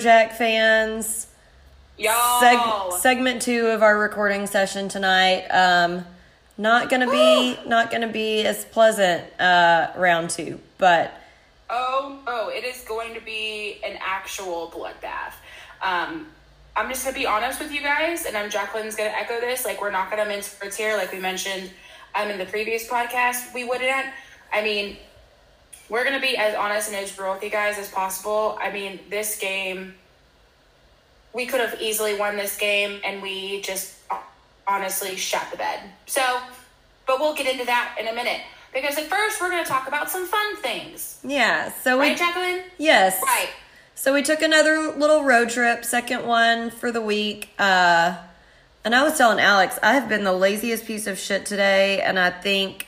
Lumberjack fans. Y'all. Seg- segment two of our recording session tonight. Um, not gonna be not gonna be as pleasant uh, round two, but oh, oh, it is going to be an actual bloodbath. Um, I'm just gonna be honest with you guys, and I'm Jacqueline's gonna echo this. Like we're not gonna mince words here, like we mentioned um, in the previous podcast. We wouldn't. I mean, we're gonna be as honest and as real with you guys as possible. I mean, this game, we could have easily won this game, and we just honestly shut the bed. So, but we'll get into that in a minute because at first we're gonna talk about some fun things, yeah. So right, we Jacqueline? yes, Right. So we took another little road trip, second one for the week. Uh, and I was telling Alex, I have been the laziest piece of shit today, and I think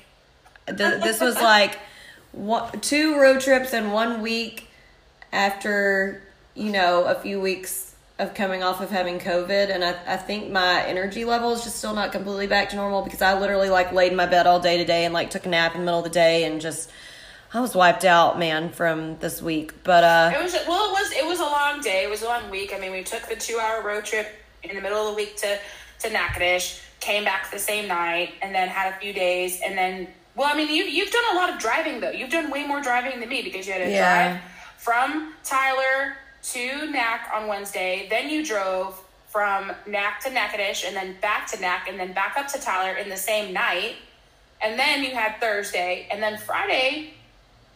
th- this was like one, two road trips in one week after you know a few weeks of coming off of having COVID, and I, I think my energy level is just still not completely back to normal because I literally like laid in my bed all day today and like took a nap in the middle of the day and just I was wiped out, man, from this week. But uh, It was well, it was it was a long day. It was a long week. I mean, we took the two hour road trip in the middle of the week to to Natchitoches, came back the same night, and then had a few days, and then well, I mean, you you've done a lot of driving though. You've done way more driving than me because you had to Yeah. drive from Tyler to Nac on Wednesday, then you drove from Nac to Natchitoches, and then back to Nac, and then back up to Tyler in the same night, and then you had Thursday, and then Friday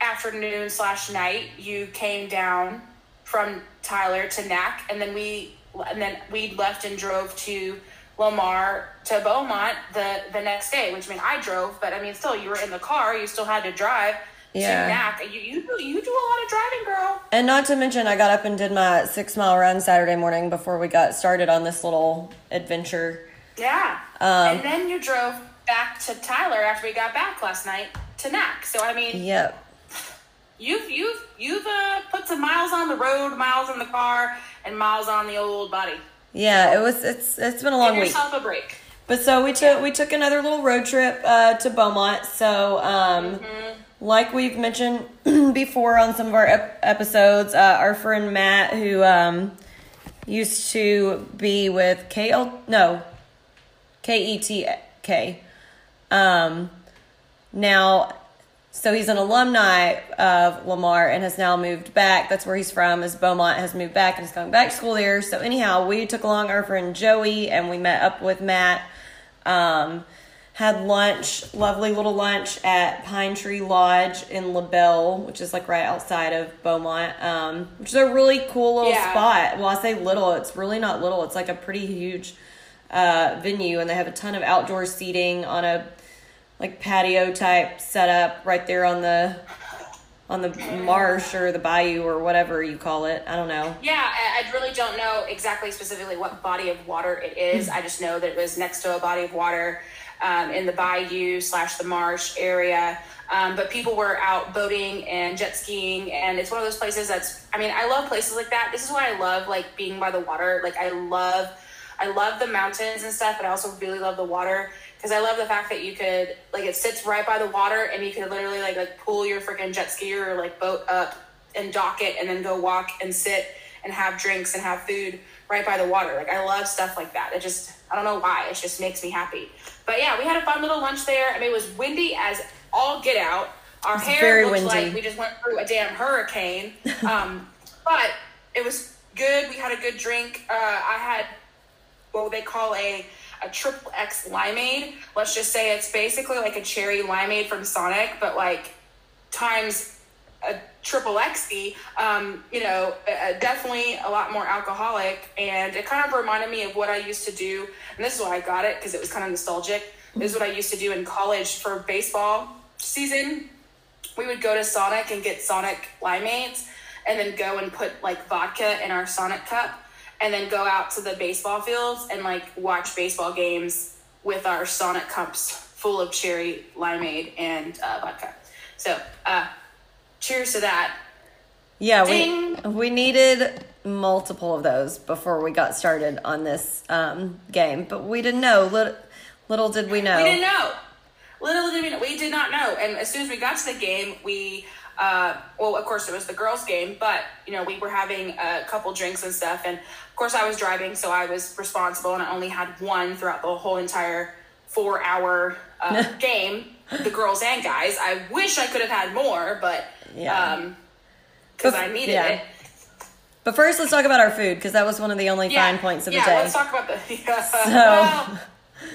afternoon slash night you came down from Tyler to Nac and then we and then we left and drove to Lamar to Beaumont the the next day which I mean I drove but I mean still you were in the car you still had to drive Yeah. you you do you do a lot of driving girl and not to mention, I got up and did my six mile run Saturday morning before we got started on this little adventure. yeah Um, and then you drove back to Tyler after we got back last night to Nac so I mean Yep. you've you've you've uh, put some miles on the road miles in the car and miles on the old body Yeah, it was. It's it's been a long Give week. yourself a break. But so we took we took another little road trip uh, to Beaumont. So um, like we've mentioned before on some of our ep- episodes, uh, our friend Matt, who um, used to be with KL no K E T K, um, now. So he's an alumni of Lamar and has now moved back. That's where he's from. Is Beaumont has moved back and is going back to school there. So anyhow, we took along our friend Joey and we met up with Matt. Um, had lunch, lovely little lunch at Pine Tree Lodge in LaBelle, which is like right outside of Beaumont, um, which is a really cool little Yeah. spot. Well, I say little, it's really not little. It's like a pretty huge uh, venue, and they have a ton of outdoor seating on a like patio type setup right there on the on the marsh or the bayou or whatever you call it. I don't know. Yeah, I, I really don't know exactly specifically what body of water it is. I just know that it was next to a body of water um, in the bayou slash the marsh area. Um, but people were out boating and jet skiing, and it's one of those places that's. I mean, I love places like that. This is why I love like being by the water. Like I love, I love the mountains and stuff, but I also really love the water because I love the fact that you could like it sits right by the water, and you could literally like like pull your freaking jet ski or like boat up and dock it, and then go walk and sit and have drinks and have food right by the water. Like I love stuff like that. It just I don't know why. It just makes me happy. But yeah, we had a fun little lunch there. I mean, it was windy as all get out. Our hair very looked windy. like we just went through a damn hurricane. Um, but it was good. We had a good drink. Uh, I had what would they call a a triple X limeade. Let's just say it's basically like a cherry limeade from Sonic, but like times a triple XD, um, you know, definitely a lot more alcoholic. And it kind of reminded me of what I used to do. And this is why I got it because it was kind of nostalgic. This is what I used to do in college for baseball season. We would go to Sonic and get Sonic limeades and then go and put like vodka in our Sonic cup and then go out to the baseball fields and like watch baseball games with our Sonic cups full of cherry limeade and uh, vodka. So, uh, cheers to that. Yeah, Ding. we we needed multiple of those before we got started on this um, game, but we didn't know. Little, little did we know. We didn't know. Little did we know. We did not know. And as soon as we got to the game, we Uh, well, of course, it was the girls' game, but you know, we were having a couple drinks and stuff, and of course, I was driving, so I was responsible, and I only had one throughout the whole entire four-hour uh, game. The girls and guys. I wish I could have had more, but Yeah. um, because Bef- I needed yeah. it. But first, let's talk about our food because that was one of the only fine points of the yeah, day. let's talk about the. Yeah, well,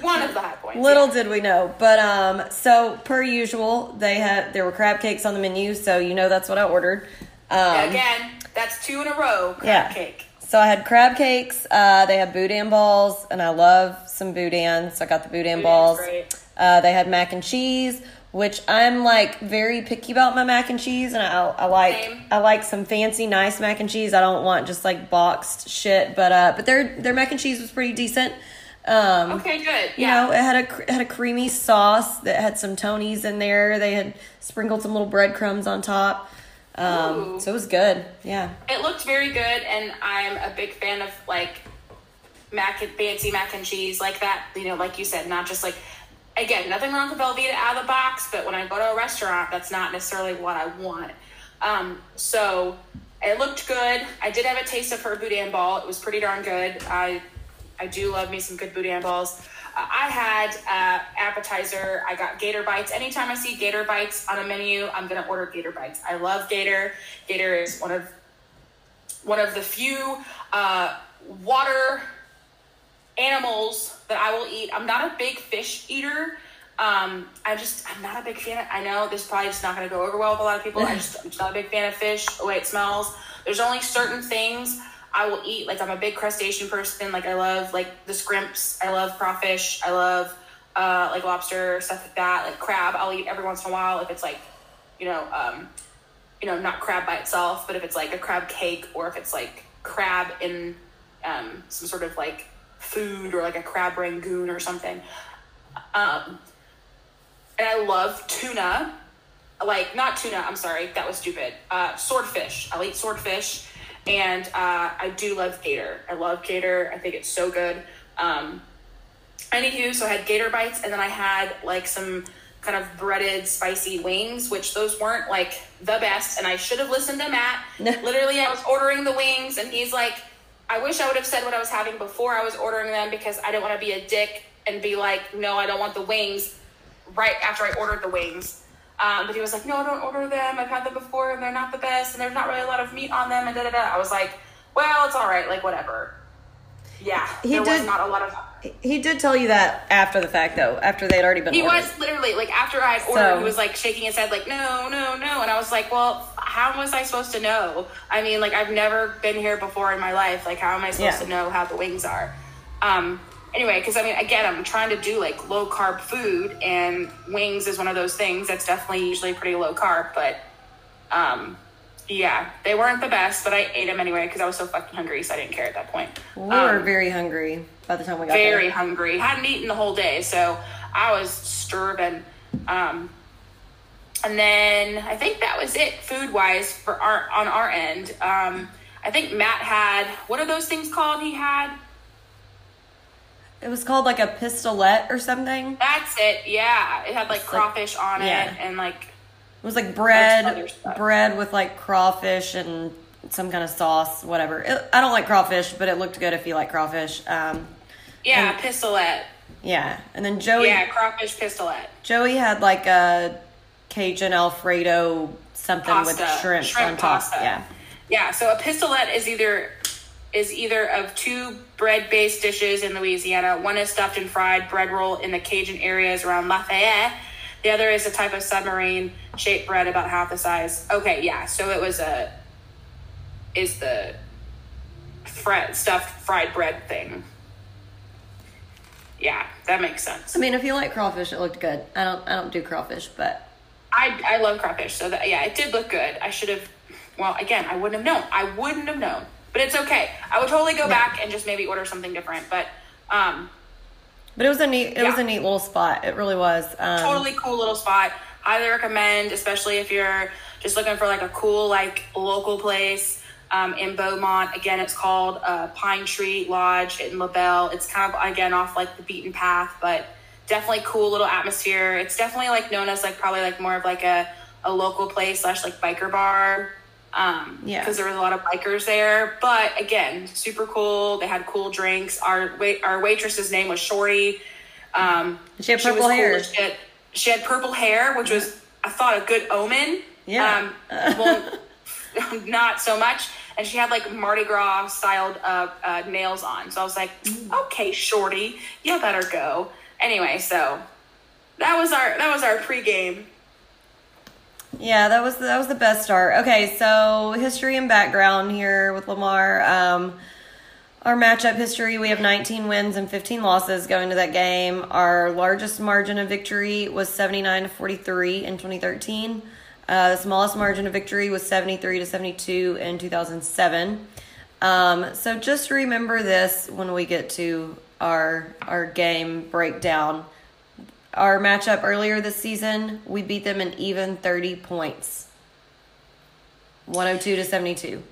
one of the high points. Little yeah. did we know, but um, so per usual, they had there were crab cakes on the menu, so you know that's what I ordered. Um, Again, that's two in a row. Crab Yeah. cake. So I had crab cakes. Uh, they had boudin balls, and I love some boudin, so I got the boudin balls. great. Uh, they had mac and cheese, which I'm like very picky about my mac and cheese, and I, I like Same. I like some fancy, nice mac and cheese. I don't want just like boxed shit, but uh, but their their mac and cheese was pretty decent. Um, Okay, good. you Yeah. know, it had a it had a creamy sauce that had some Tonys in there. They had sprinkled some little breadcrumbs on top. Um, Ooh. so it was good. Yeah. It looked very good, and I'm a big fan of like mac and fancy mac and cheese like that. You know, like you said, not just like again, nothing wrong with Velveeta out of the box, but when I go to a restaurant, that's not necessarily what I want. Um, so it looked good. I did have a taste of her boudin ball. It was pretty darn good. I I do love me some good boudin balls. Uh, I had uh, appetizer. I got Gator bites. Anytime I see Gator bites on a menu, I'm gonna order Gator bites. I love Gator. Gator is one of one of the few uh, water animals that I will eat. I'm not a big fish eater. Um, I just I'm not a big fan. Of, I know this probably just not to go over well with a lot of people. I just I'm just not a big fan of fish. The way it smells. There's only certain things I will eat. Like I'm a big crustacean person. Like I love like the scrimps. I love crawfish. I love uh, like lobster stuff like that. Like crab. I'll eat every once in a while if it's like you know um, you know, not crab by itself, but if it's like a crab cake or if it's like crab in um, some sort of like food or like a crab rangoon or something. Um, and I love tuna. Like, not tuna, I'm sorry, that was stupid. Uh, swordfish. I'll eat swordfish. And uh, I do love gator. I love gator. I think it's so good. Um, Anywho, so I had gator bites, and then I had like some kind of breaded spicy wings, which those weren't like the best. And I should have listened to Matt. Literally, I was ordering the wings, and he's like, I wish I would have said what I was having before I was ordering them because I didn't want to be a dick and be like, no, I don't want the wings right after I ordered the wings. Um, but he was like, no, don't order them. I've had them before, and they're not the best, and there's not really a lot of meat on them, and da da da. I was like, well, it's all right, like whatever. Yeah, He there was did- not a lot of. He did tell you that after the fact, though, after they had already been He ordered. was literally like after I had ordered, So- he was like shaking his head, like no, no, no, and I was like, well, how was I supposed to know? I mean, like I've never been here before in my life. Like, how am I supposed Yeah. to know how the wings are? Um, anyway, because I mean, again, I'm trying to do like low carb food, and wings is one of those things that's definitely usually pretty low carb, but um, yeah, they weren't the best, but I ate them anyway because I was so fucking hungry, so I didn't care at that point. We were Um, very hungry by the time we got there. very there. hungry. Hadn't eaten the whole day, so I was starving. Um, and then I think that was it food wise for our on our end. Um, I think Matt had what are those things called? He had It was called like a pistolette or something. That's it. Yeah, it had like It's like- crawfish on yeah. it and like it was like bread, bread with like crawfish and some kind of sauce, whatever. It, I don't like crawfish, but it looked good if you like crawfish. Um, yeah, And- pistolette. yeah, and then Joey, Yeah, crawfish pistolette. Joey had like a Cajun Alfredo something with shrimp, Shrimp on top. pasta. Yeah, Yeah, so a pistolette is either is either of two bread-based dishes in Louisiana. One is stuffed and fried bread roll in the Cajun areas around Lafayette. The other is a type of submarine shaped bread about half the size. Okay, yeah. So it was a is the fre- stuffed fried bread thing. Yeah, that makes sense. I mean, if you like crawfish, it looked good. I don't, I don't do crawfish, but I I love crawfish, so that yeah, it did look good. I should have. Well, again, I wouldn't have known. I wouldn't have known, but it's okay. I would totally go back and just maybe order something different. But um, but it was a neat, it was Yeah. a neat little spot. It really was. Um, totally cool little spot. Highly recommend, especially if you're just looking for like a cool like local place um, in Beaumont. Again, it's called uh, Pine Tree Lodge in LaBelle. It's kind of again off like the beaten path, but definitely cool little atmosphere. It's definitely like known as like probably like more of like a a local place slash like biker bar. Um, Yeah. because there was a lot of bikers there. But again, super cool. They had cool drinks. Our wait, our waitress's name was Shorty. Um, She had purple cool. hair. She had, she had purple hair, which was I thought a good omen. Yeah. Um, well, not so much. And she had like Mardi Gras styled uh, uh, nails on. So I was like, Mm. okay, shorty, you better go. Anyway, so that was our that was our pregame. Yeah, that was that was the best start. Okay, so history and background here with Lamar. Um, our matchup history: we have 19 wins and 15 losses going to that game. Our largest margin of victory was 79 to 43 in 2013. Uh, the smallest margin of victory was 73 to 72 in 2007. Um, so just remember this when we get to our our game breakdown our matchup earlier this season, we beat them in even 30 points. 102 to 72.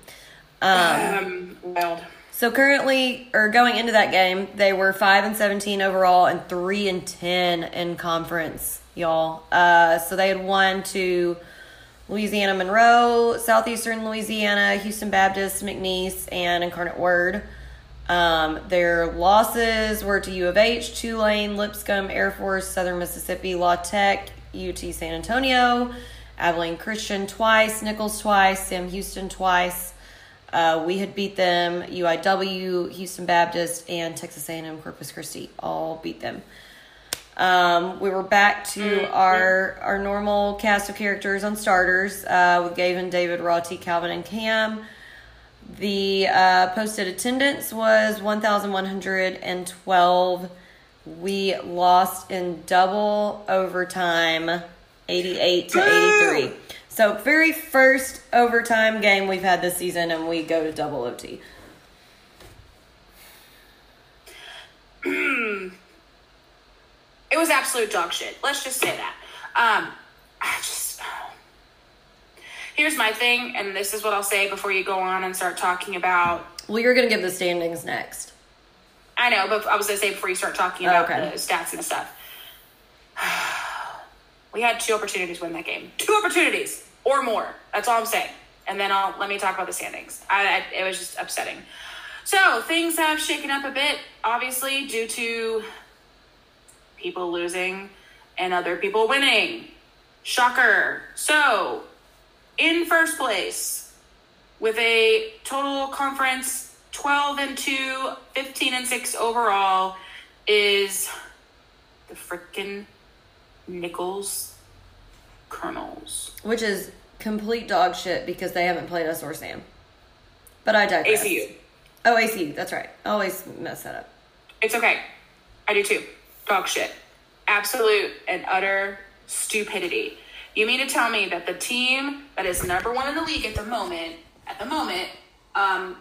Um, wild. So currently or going into that game, they were 5 and 17 overall and 3 and 10 in conference, y'all. Uh, so they had won to Louisiana Monroe, Southeastern Louisiana, Houston Baptist, McNeese, and Incarnate Word. Um, their losses were to U of H, Tulane, Lipscomb, Air Force, Southern Mississippi, La Tech, UT San Antonio, Abilene Christian twice, Nichols twice, Sam Houston twice. Uh, we had beat them, UIW, Houston Baptist, and Texas A&M Corpus Christi all beat them. Um, we were back to our our normal cast of characters on starters uh, with Gavin, David, Roti, Calvin, and Cam. The uh, posted attendance was 1,112. We lost in double overtime, 88 to 83. So, very first overtime game we've had this season, and we go to double OT. It was absolute dog shit. Let's just say that. Um, I just. Here's my thing, and this is what I'll say before you go on and start talking about Well, you're going to give the standings next. I know, but I was gonna say before you start talking about Okay. the stats and stuff. we had two opportunities to win that game. Two opportunities or more. That's all I'm saying. And then I'll let me talk about the standings. I, I it was just upsetting. So things have shaken up a bit, obviously, due to people losing and other people winning. Shocker. So, in first place, with a total conference 12 and 2, 15 and 6 overall, is the frickin' Nichols Colonels. Which is complete dog shit because they haven't played us or Sam. But I digress. ACU. Oh, ACU. That's right. I always mess that up. It's okay. I do too. Dog shit. Absolute and utter stupidity. You mean to tell me that the team that is number one in the league at the moment, at the moment, um,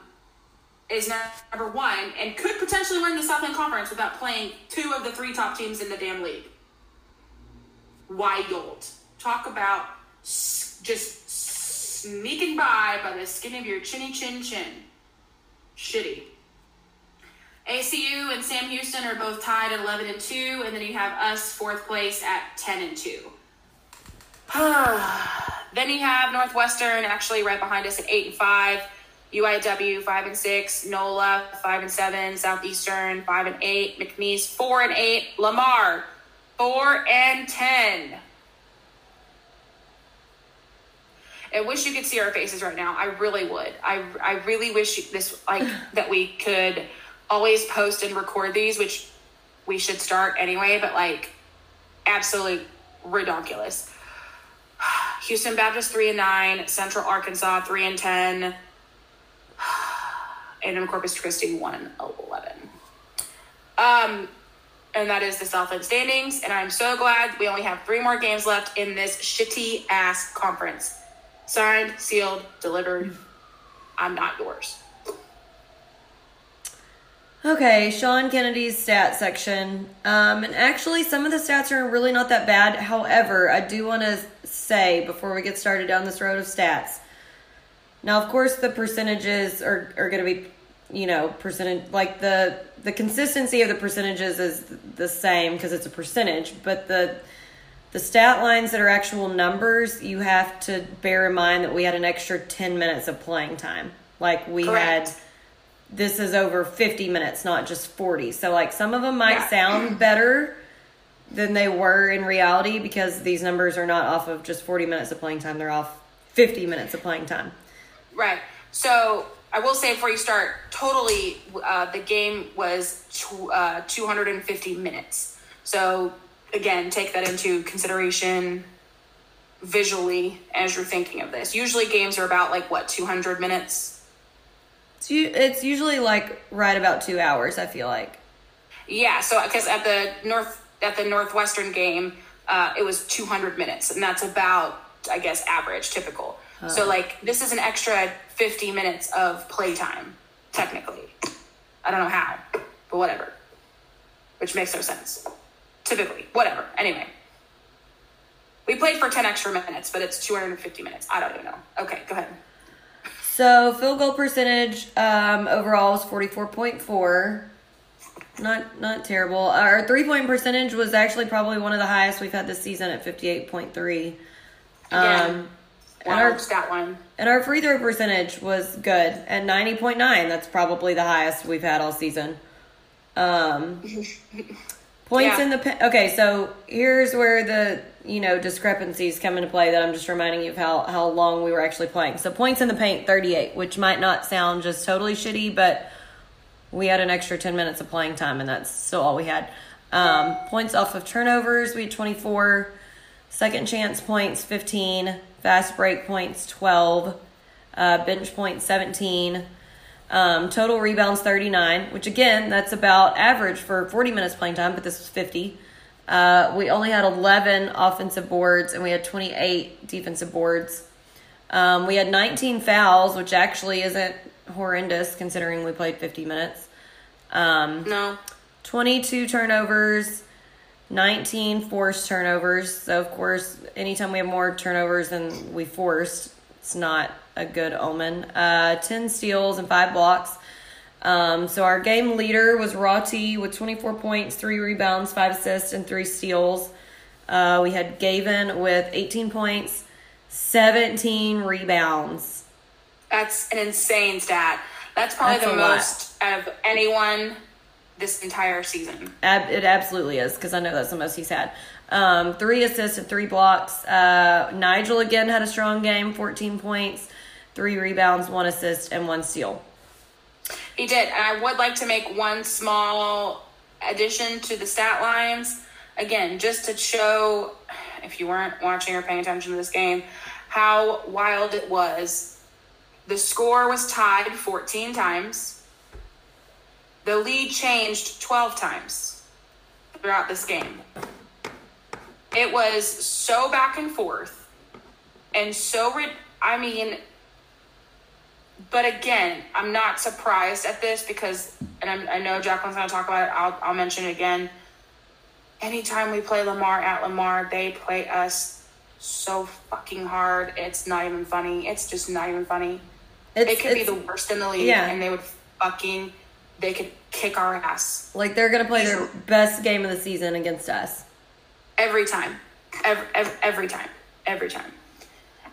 is number one and could potentially win the Southland Conference without playing two of the three top teams in the damn league? Wild. Talk about just sneaking by by the skin of your chinny chin chin. Shitty. ACU and Sam Houston are both tied at 11 and 2, and then you have us fourth place at 10 and 2. then you have Northwestern actually right behind us at 8 and 5, UIW 5 and 6, NOLA 5 and 7, Southeastern 5 and 8, McNeese 4 and 8, Lamar 4 and 10. I wish you could see our faces right now. I really would. I, I really wish this like that we could always post and record these, which we should start anyway. But like, absolute redonkulous. Houston Baptist three and nine, Central Arkansas three and ten, and Corpus Christi one and eleven. Um, and that is the Southland standings. And I'm so glad we only have three more games left in this shitty ass conference. Signed, sealed, delivered. I'm not yours. Okay, Sean Kennedy's stat section. Um, and actually, some of the stats are really not that bad. However, I do want to say before we get started down this road of stats. Now, of course, the percentages are, are going to be, you know, percentage like the the consistency of the percentages is the same because it's a percentage, but the the stat lines that are actual numbers, you have to bear in mind that we had an extra 10 minutes of playing time. Like we Correct. had this is over 50 minutes, not just 40. So like some of them might Yeah. sound better than they were in reality because these numbers are not off of just 40 minutes of playing time. They're off 50 minutes of playing time. Right. So I will say before you start, totally, uh, the game was tw- uh, 250 minutes. So again, take that into consideration visually as you're thinking of this. Usually games are about like what 200 minutes. It's, it's usually like right about two hours, I feel like. Yeah. So because at the north at the northwestern game, uh, it was 200 minutes, and that's about I guess average, typical. So like this is an extra 50 minutes of playtime, technically. I don't know how, but whatever. Which makes no sense. Typically, whatever. Anyway. We played for 10 extra minutes, but it's 250 minutes. I don't even know. Okay, go ahead. So field goal percentage um, overall was forty four point four. Not not terrible. Our three point percentage was actually probably one of the highest we've had this season at fifty eight point three. Um, and our stat line. and our free throw percentage was good at ninety point nine. That's probably the highest we've had all season. Um, points Yeah. in the okay. So here's where the you know discrepancies come into play. That I'm just reminding you of how how long we were actually playing. So points in the paint, thirty eight, which might not sound just totally shitty, but we had an extra ten minutes of playing time, and that's still all we had. Um, points off of turnovers, we had twenty four. Second chance points, 15. Fast break points, 12. Uh, bench points, 17. Um, total rebounds, 39, which again, that's about average for 40 minutes playing time, but this was 50. Uh, we only had 11 offensive boards and we had 28 defensive boards. Um, we had 19 fouls, which actually isn't horrendous considering we played 50 minutes. Um, No. 22 turnovers, 19 forced turnovers. So, of course, anytime we have more turnovers than we forced, it's not a good omen. Uh, 10 steals and 5 blocks. Um, so, our game leader was Roti with 24 points, 3 rebounds, 5 assists, and 3 steals. Uh, we had Gavin with 18 points, 17 rebounds. That's an insane stat. That's probably That's the a lot. most of anyone this entire season. Ab- it absolutely is because I know that's the most he's had. Um, three assists and three blocks. Uh, Nigel again had a strong game, 14 points, three rebounds, one assist, and one steal. He did. And I would like to make one small addition to the stat lines. Again, just to show, if you weren't watching or paying attention to this game, how wild it was. The score was tied 14 times. The lead changed 12 times throughout this game. It was so back and forth and so, I mean, but again, I'm not surprised at this because, and I'm, I know Jacqueline's going to talk about it. I'll, I'll mention it again. Anytime we play Lamar at Lamar, they play us so fucking hard. It's not even funny. It's just not even funny. It's, It could be the worst in the league, yeah. and they would fucking, they could kick our ass like they're gonna play their best game of the season against us. every time, every, every, every time, every time,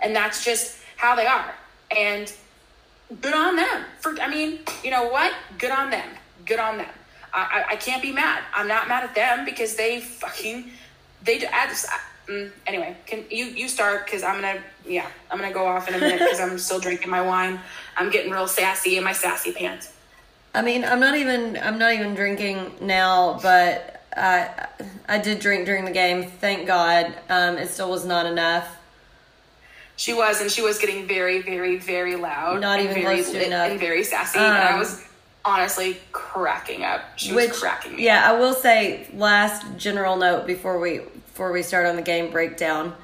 and that's just how they are. And good on them. For I mean, you know what? Good on them. Good on them. I I, I can't be mad. I'm not mad at them because they fucking they just, I, mm, anyway, can you you start because I'm gonna yeah I'm gonna go off in a minute because I'm still drinking my wine. I'm getting real sassy in my sassy pants. I mean, I'm not even I'm not even drinking now, but I I did drink during the game. Thank God. Um, it still was not enough. She was, and she was getting very, very, very loud. Not even very close to enough. and very sassy. and I Um, was honestly cracking up. She Which, was cracking me. yeah, I will say last general note before we before we start on the game breakdown.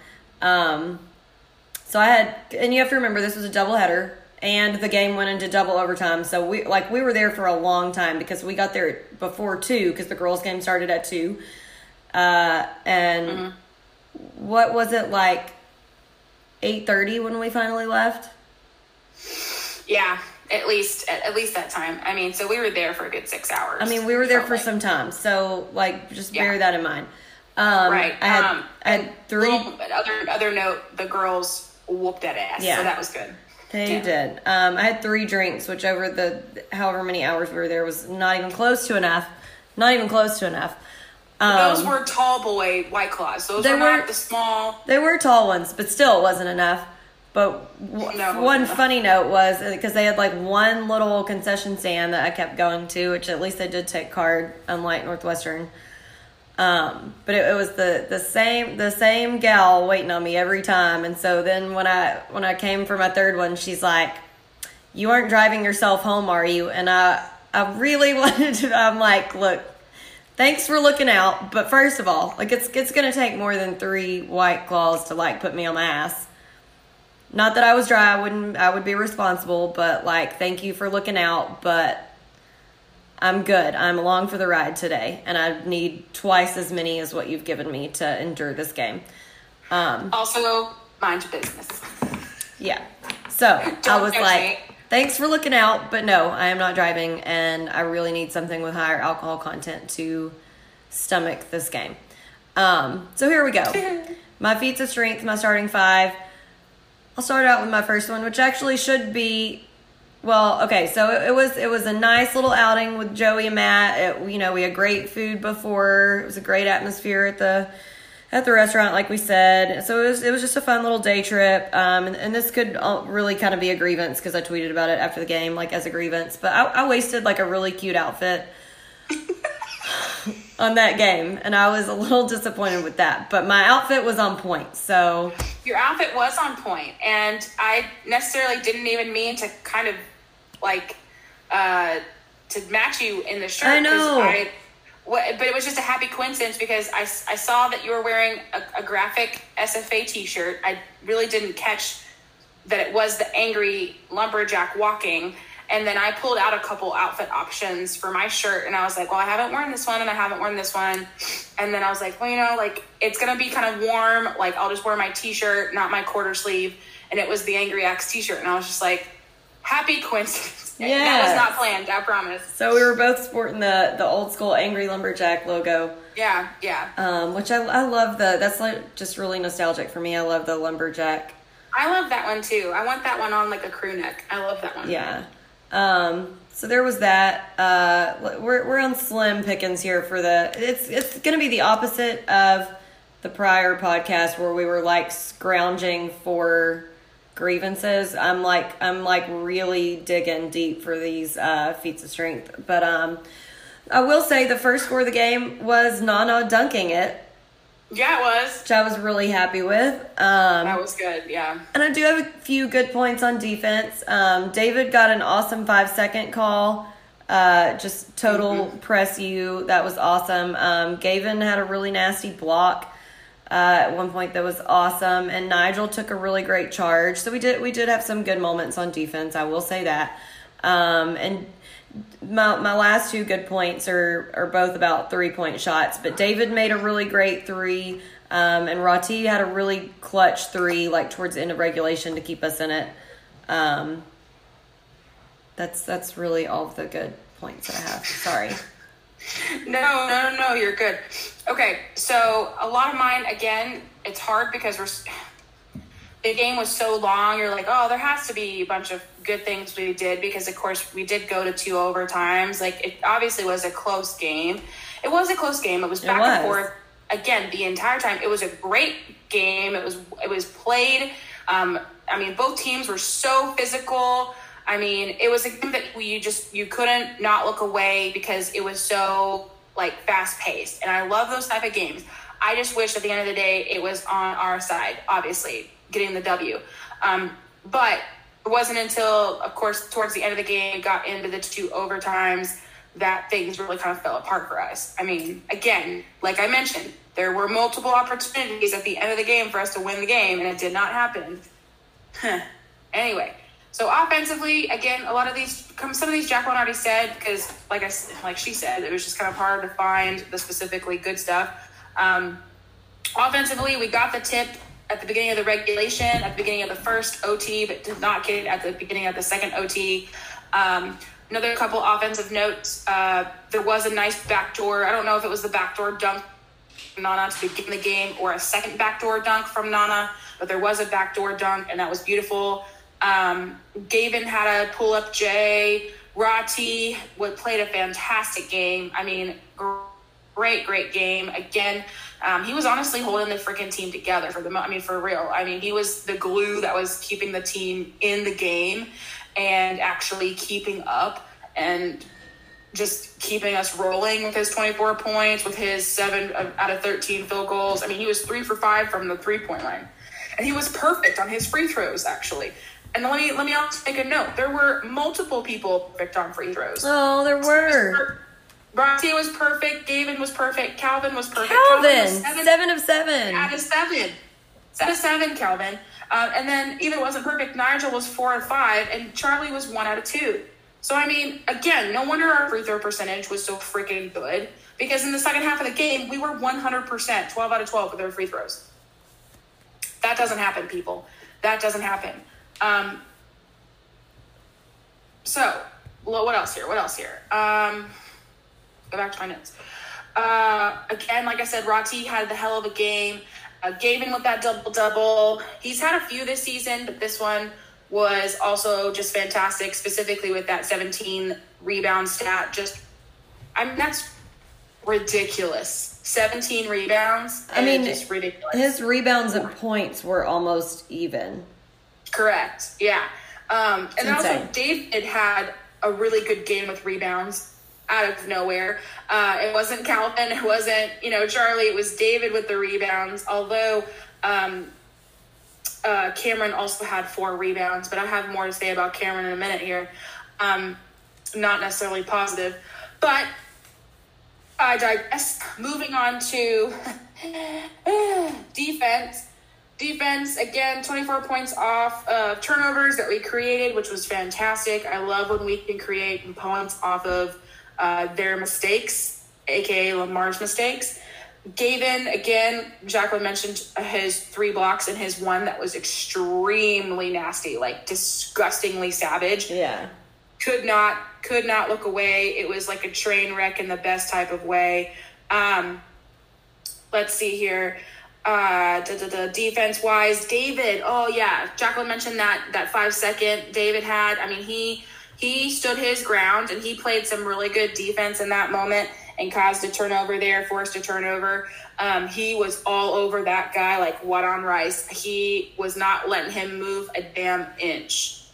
Um, so I had, and you have to remember this was a double header, and the game went into double overtime. So we like we were there for a long time because we got there before two because the girls' game started at two. Uh, and Mm-hmm. what was it like? Eight thirty when we finally left. Yeah, at least at, least that time. I mean, so we were there for a good six hours. I mean, we were there for some time, so like just bear Yeah. that in mind. Um, right. I had, um, I had three. little- other other note, the girls whooped that ass. Yeah. So that was good. They Yeah. did. Um, I had three drinks, which over the however many hours we were there was not even close to enough. Not even close to enough. Um, Those were tall boy white claws. Those They were not the small. They were tall ones, but still it wasn't enough. But w- No, one funny note was because they had like one little concession stand that I kept going to, which at least they did take card, unlike Northwestern. Um, but it, it was the the same the same gal waiting on me every time, and so then when I when I came for my third one, she's like, "You aren't driving yourself home, are you?" And I I really wanted to. I'm like, look, thanks for looking out, but first of all, like it's it's gonna take more than three white claws to like put me on my ass. Not that I was dry, I wouldn't I would be responsible, but like thank you for looking out, but I'm good. I'm along for the ride today, and I need twice as many as what you've given me to endure this game. Um, Also, mind your business. yeah. So I was like, me. Thanks for looking out, but no, I am not driving, and I really need something with higher alcohol content to stomach this game. Um, so here we go. my feats of strength, my starting five. I'll start out with my first one, which actually should be well, okay, so it, it was it was a nice little outing with Joey and Matt. It, you know, we had great food before. It was a great atmosphere at the at the restaurant, like we said. So it was it was just a fun little day trip. Um, and, and this could uh, really kind of be a grievance because I tweeted about it after the game, like as a grievance. But I, I wasted like a really cute outfit on that game, and I was a little disappointed with that. But my outfit was on point, so Your outfit was on point, and I necessarily didn't even mean to kind of like uh, to match you in the shirt. I know. I, what, but it was just a happy coincidence because I, I saw that you were wearing a, a graphic SFA T-shirt. I really didn't catch that it was the angry lumberjack walking. And then I pulled out a couple outfit options for my shirt, and I was like, "Well, I haven't worn this one, and I haven't worn this one." And then I was like, "Well, you know, like it's gonna be kind of warm. Like I'll just wear my T-shirt, not my quarter sleeve." And it was the Angry X T-shirt, and I was just like, "Happy coincidence." That was not planned. I promise. so we were both sporting the the old school angry lumberjack logo. Yeah, yeah. um, which I, I love the that's like just really nostalgic for me. I love the lumberjack. I love that one too. I want that one on like a crew neck. I love that one. Yeah. Um, so there was that. Uh, we're we're on slim pickings here for the. It's it's going to be the opposite of the prior podcast where we were like scrounging for grievances. I'm like I'm like really digging deep for these uh, feats of strength. But um, I will say the first score of the game was Nana dunking it, Yeah, it was. which I was really happy with. Um, That was good. Yeah. and I do have a few good points on defense. Um, David got an awesome five second call. Uh, just total press you. That was awesome. Um, Gavin had a really nasty block uh, at one point that was awesome, and Nigel took a really great charge. So we did we did have some good moments on defense. I will say that. Um, and my my last two good points are are both about three point shots. But David made a really great three, um, and Roti had a really clutch three, like towards the end of regulation to keep us in it. Um, that's that's really all the good points that I have. Sorry. No, no, no, no, you're good. Okay, so a lot of mine, again, it's hard because we're. The game was so long, you're like, oh, there has to be a bunch of good things we did because, of course, we did go to two overtimes. Like, it obviously was a close game. It was a close game. It was It back was. and forth again the entire time. It was a great game. It was it was played. Um, I mean, both teams were so physical. I mean, it was a game that you just you couldn't not look away because it was so like fast paced, and I love those type of games. I just wish at the end of the day it was on our side. Obviously, getting the W, um, but it wasn't until, of course, towards the end of the game, got into the two overtimes that things really kind of fell apart for us. I mean, again, like I mentioned, there were multiple opportunities at the end of the game for us to win the game, and it did not happen. anyway, so offensively, again, a lot of these, some of these Jacqueline already said because, like I like she said, it was just kind of hard to find the specifically good stuff. Um, offensively, we got the tip at the beginning of the regulation, at the beginning of the first OT, but did not get it at the beginning of the second OT. Um, another couple offensive notes. Uh, there was a nice backdoor. I don't know if it was the backdoor dunk from Nana to begin the game or a second backdoor dunk from Nana, but there was a backdoor dunk, and that was beautiful. Um, Gavin had a pull up J. Roti would played a fantastic game. I mean, great, great game. Again, um, he was honestly holding the freaking team together for the. I mean, for real. I mean, he was the glue that was keeping the team in the game and actually keeping up and just keeping us rolling with his 24 points, with his seven out of 13 field goals. I mean, he was three for five from the three point line, and he was perfect on his free throws actually. And let me let me also make a note. There were multiple people perfect on free throws. Oh, there were. Bronte was perfect. Gavin was perfect. Calvin was perfect. Calvin, Calvin was seven, seven, of seven. Out of seven. Seven of seven, Calvin. Uh, and then even wasn't perfect. Nigel was four of five, and Charlie was one out of two. So I mean, again, no wonder our free throw percentage was so freaking good because in the second half of the game we were 100%, 12 out of 12 with our free throws. That doesn't happen, people. That doesn't happen. Um, so, what else here? What else here? Um, go back to my notes. Uh, again, like I said, Roti had the hell of a game. Uh, Gavin with that double double. He's had a few this season, but this one was also just fantastic, specifically with that 17 rebound stat. Just, I mean, that's ridiculous. 17 rebounds. I mean, just ridiculous. His rebounds and points were almost even. Correct. Yeah. Um, and also, David had a really good game with rebounds out of nowhere. Uh, it wasn't Calvin, it wasn't you know Charlie. It was David with the rebounds. Although um, uh, Cameron also had four rebounds, but I have more to say about Cameron in a minute here. Um, not necessarily positive, but I digress. Moving on to defense. Defense, again, 24 points off of turnovers that we created, which was fantastic. I love when we can create points off of uh, their mistakes, aka Lamar's mistakes. Gavin, again, Jacqueline mentioned his three blocks and his one that was extremely nasty, like disgustingly savage. Yeah. Could not, could not look away. It was like a train wreck in the best type of way. Um, let's see here. Uh, the defense wise, David. Oh yeah, Jacqueline mentioned that that five second David had. I mean, he he stood his ground and he played some really good defense in that moment and caused a turnover there, forced a turnover. Um, he was all over that guy like what on rice. He was not letting him move a damn inch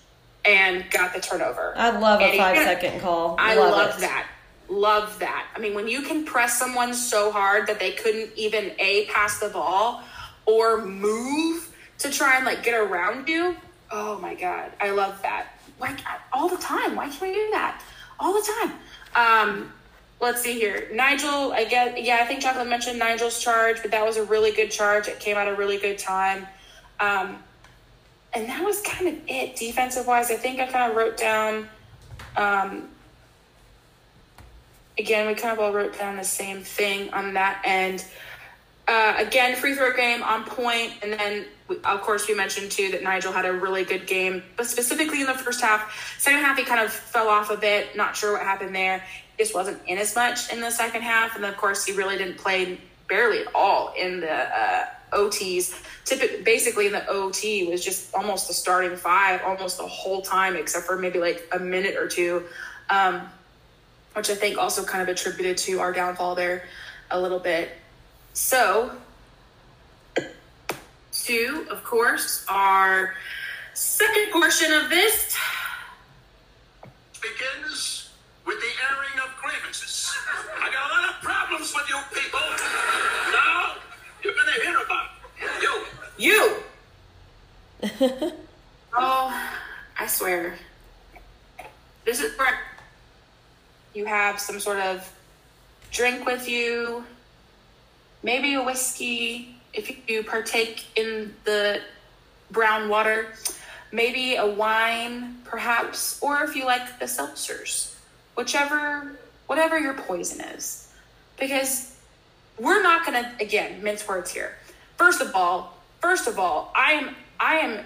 and got the turnover. I love a five second call. I love, love that. Love that. I mean, when you can press someone so hard that they couldn't even a pass the ball or move to try and like get around you. Oh my god, I love that like all the time. Why can't we do that all the time? Um, let's see here. Nigel, I get yeah, I think Chocolate mentioned Nigel's charge, but that was a really good charge. It came at a really good time. Um, and that was kind of it defensive wise. I think I kind of wrote down. Um, again, we kind of all wrote down the same thing on that end. Uh, again, free throw game on point, and then of course we mentioned too that Nigel had a really good game, but specifically in the first half. Second half he kind of fell off a bit. Not sure what happened there. Just wasn't in as much in the second half, and then of course he really didn't play barely at all in the uh, OTs. Basically in the OT was just almost the starting five, almost the whole time, except for maybe like a minute or two, um, which I think also kind of attributed to our downfall there a little bit. So, to, of course, our second portion of this begins with the airing of grievances. I got a lot of problems with you people. Now, you're going to hear about. You. You. oh, I swear. This is where you have some sort of drink with you maybe a whiskey if you partake in the brown water, maybe a wine, perhaps, or if you like the seltzers, whichever, whatever your poison is. Because we're not gonna again mince words here. First of all, first of all, I am I am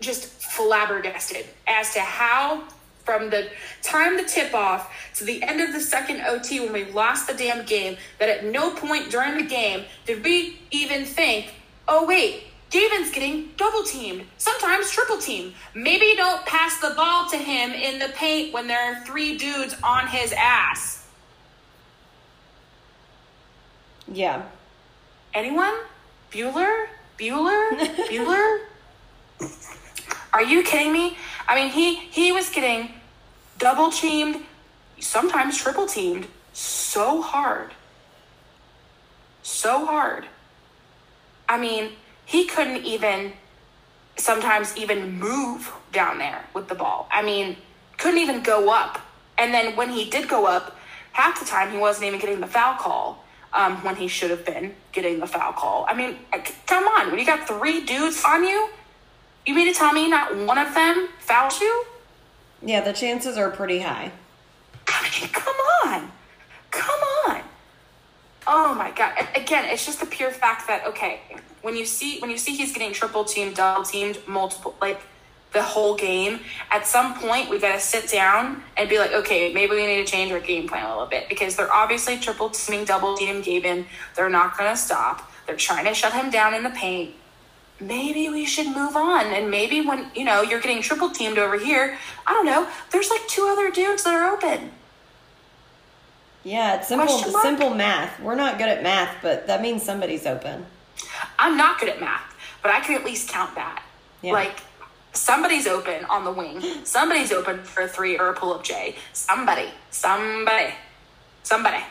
just flabbergasted as to how from the time the tip off to the end of the second OT when we lost the damn game that at no point during the game did we even think, oh, wait, Gavin's getting double teamed, sometimes triple teamed. Maybe don't pass the ball to him in the paint when there are three dudes on his ass. Yeah. Anyone? Bueller? Bueller? Bueller? Are you kidding me? I mean, he he was getting double teamed, sometimes triple teamed, so hard, so hard. I mean, he couldn't even sometimes even move down there with the ball. I mean, couldn't even go up. And then when he did go up, half the time he wasn't even getting the foul call um, when he should have been getting the foul call. I mean, come on, when you got three dudes on you, you mean to tell me not one of them fouls you? Yeah, the chances are pretty high. I mean, come on, come on. Oh my god! Again, it's just the pure fact that okay, when you see when you see he's getting triple teamed, double teamed, multiple like the whole game. At some point, we got to sit down and be like, okay, maybe we need to change our game plan a little bit because they're obviously triple teaming, double teaming Gavin. They're not going to stop. They're trying to shut him down in the paint. Maybe we should move on. And maybe when, you know, you're getting triple teamed over here, I don't know, there's like two other dudes that are open. Yeah, it's simple simple math. We're not good at math, but that means somebody's open. I'm not good at math, but I can at least count that. Yeah. Like somebody's open on the wing. Somebody's open for a three or a pull up J. Somebody, somebody, somebody.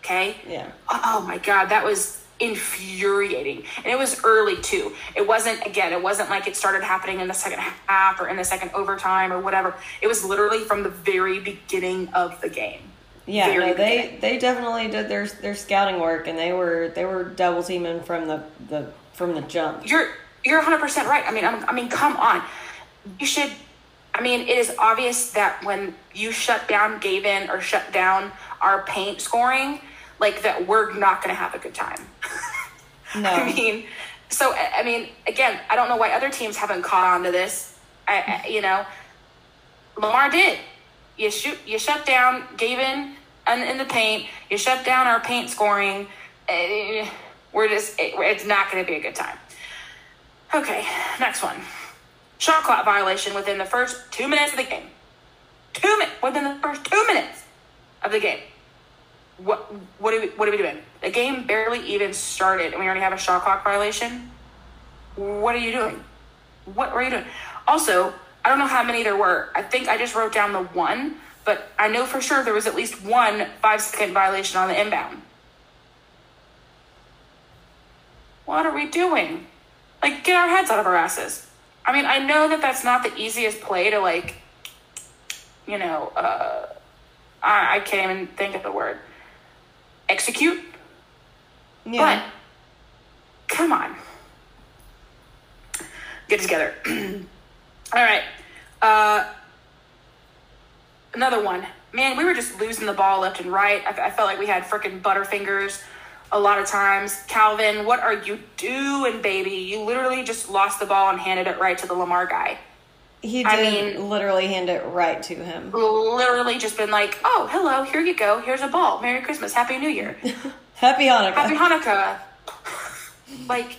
Okay. Yeah. Oh, oh my god, that was infuriating, and it was early too. It wasn't again. It wasn't like it started happening in the second half or in the second overtime or whatever. It was literally from the very beginning of the game. Yeah, Very no, they beginning. they definitely did their their scouting work, and they were they were double teaming from the the from the jump. You're you're 100 percent right. I mean, I'm, I mean, come on. You should. I mean, it is obvious that when you shut down Gavin or shut down our paint scoring, like that, we're not going to have a good time. No, I mean, so I mean, again, I don't know why other teams haven't caught on to this. I, I, you know, Lamar did. You shoot, you shut down Gavin in, in the paint. You shut down our paint scoring. Eh, We're just, it, it's not going to be a good time. Okay, next one. Shot clock violation within the first two minutes of the game. Two minutes within the first two minutes of the game. What what are we what are we doing? The game barely even started and we already have a shot clock violation. What are you doing? What were you doing? Also, I don't know how many there were. I think I just wrote down the one, but I know for sure there was at least one five second violation on the inbound. What are we doing? Like, get our heads out of our asses. I mean, I know that that's not the easiest play to, like, you know, uh, I, I can't even think of the word. Execute? yeah, But, come on. Get together. All right. Uh, another one. Man, we were just losing the ball left and right. I, I felt like we had freaking butterfingers a lot of times. Calvin, what are you doing, baby? You literally just lost the ball and handed it right to the Lamar guy. He did I mean- literally hand it right to him. Literally just been like, oh, hello, here you go. Here's a ball. Merry Christmas. Happy New Year. Happy Hanukkah. Happy Hanukkah. Like,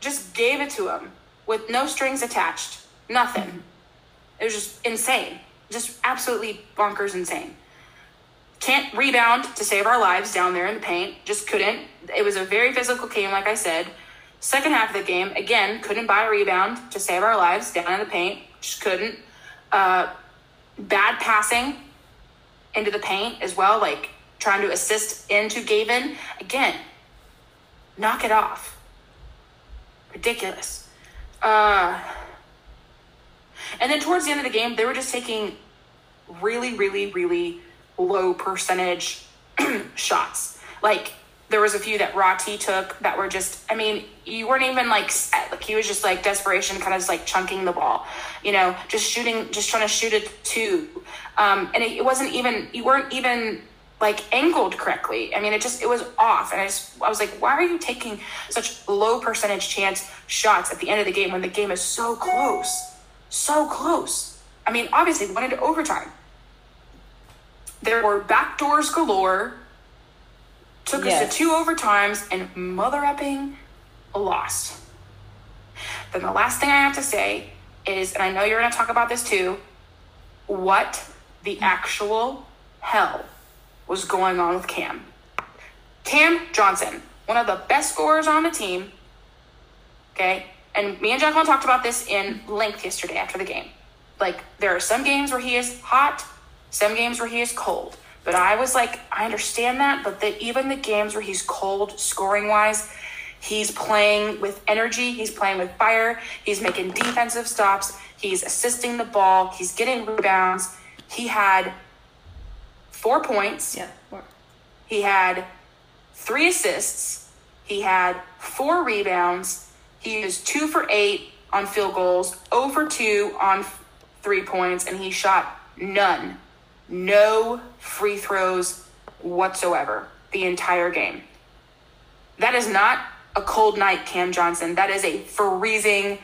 just gave it to him with no strings attached. Nothing. It was just insane. Just absolutely bonkers insane. Can't rebound to save our lives down there in the paint. Just couldn't. It was a very physical game, like I said. Second half of the game, again, couldn't buy a rebound to save our lives down in the paint. Just couldn't. Uh, bad passing into the paint as well, like trying to assist into Gavin. Again, knock it off. Ridiculous. Uh, and then towards the end of the game, they were just taking really, really, really low percentage shots. Like there was a few that Roti took that were just. I mean, you weren't even like set. Like he was just like desperation, kind of just like chunking the ball. You know, just shooting, just trying to shoot it two. Um, and it, it wasn't even. You weren't even like angled correctly. I mean, it just it was off, and I just I was like, why are you taking such low percentage chance shots at the end of the game when the game is so close, so close? I mean, obviously, we went into overtime. There were backdoors galore. Took Yes. us to two overtimes and mother upping lost. Then the last thing I have to say is, and I know you're going to talk about this too, what the actual hell was going on with Cam? Cam Johnson, one of the best scorers on the team. Okay. And me and Jacqueline talked about this in length yesterday after the game. Like, there are some games where he is hot, some games where he is cold. But I was like, I understand that, but the, even the games where he's cold, scoring wise, he's playing with energy, he's playing with fire, he's making defensive stops, he's assisting the ball, he's getting rebounds. He had four points. Yeah. Four. He had three assists. He had four rebounds. He was two for eight on field goals, 0 for two on three points, and he shot none, no free throws whatsoever the entire game. That is not a cold night, Cam Johnson. That is a freezing,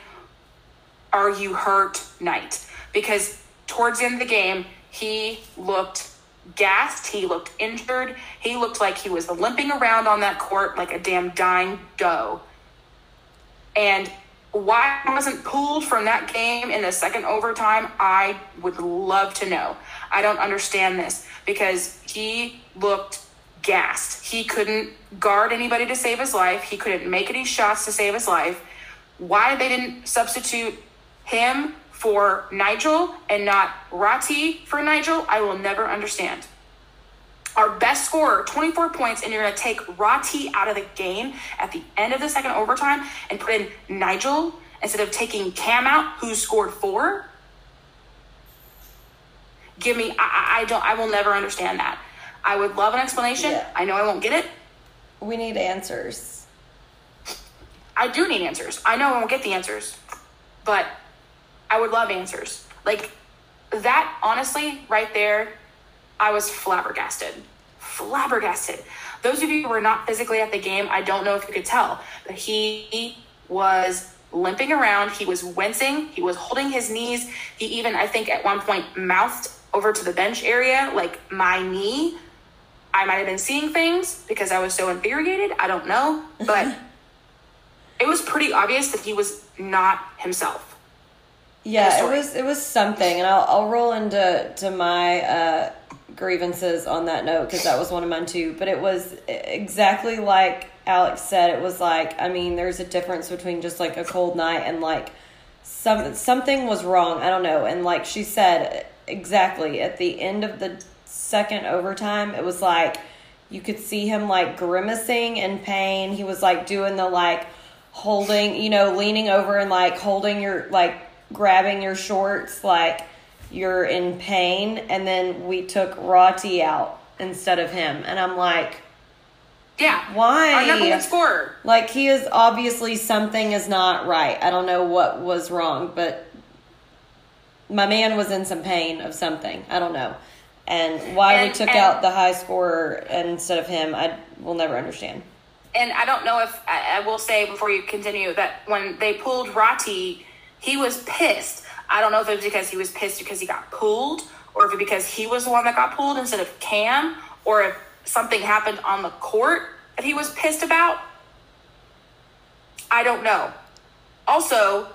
are you hurt night. Because towards the end of the game, he looked gassed. He looked injured. He looked like he was limping around on that court like a damn dying doe. And why he wasn't pulled from that game in the second overtime, I would love to know. I don't understand this because he looked gassed. He couldn't guard anybody to save his life. He couldn't make any shots to save his life. Why they didn't substitute him for Nigel and not Roti for Nigel, I will never understand. Our best scorer, 24 points, and you're going to take Roti out of the game at the end of the second overtime and put in Nigel instead of taking Cam out, who scored four? Give me, I, I don't, I will never understand that. I would love an explanation. Yeah. I know I won't get it. We need answers. I do need answers. I know I won't get the answers, but I would love answers. Like that, honestly, right there, I was flabbergasted. Flabbergasted. Those of you who were not physically at the game, I don't know if you could tell, but he was limping around. He was wincing. He was holding his knees. He even, I think, at one point mouthed over to the bench area, like my knee. I might have been seeing things because I was so infuriated. I don't know, but it was pretty obvious that he was not himself. Yeah, it was it was something, and I'll I'll roll into to my uh, grievances on that note because that was one of mine too. But it was exactly like Alex said. It was like I mean, there's a difference between just like a cold night and like some something was wrong. I don't know. And like she said, exactly at the end of the second overtime, it was like you could see him like grimacing in pain. He was like doing the like holding, you know, leaning over and like holding your like grabbing your shorts like you're in pain and then we took Roti out instead of him and I'm like Yeah. Why? Our number one scorer. like he is obviously something is not right. I don't know what was wrong, but my man was in some pain of something. I don't know. And why we took and- out the high scorer instead of him, I will never understand. And I don't know if I, I will say before you continue that when they pulled Roti, he was pissed. I don't know if it was because he was pissed because he got pulled, or if it because he was the one that got pulled instead of Cam, or if something happened on the court that he was pissed about. I don't know. Also,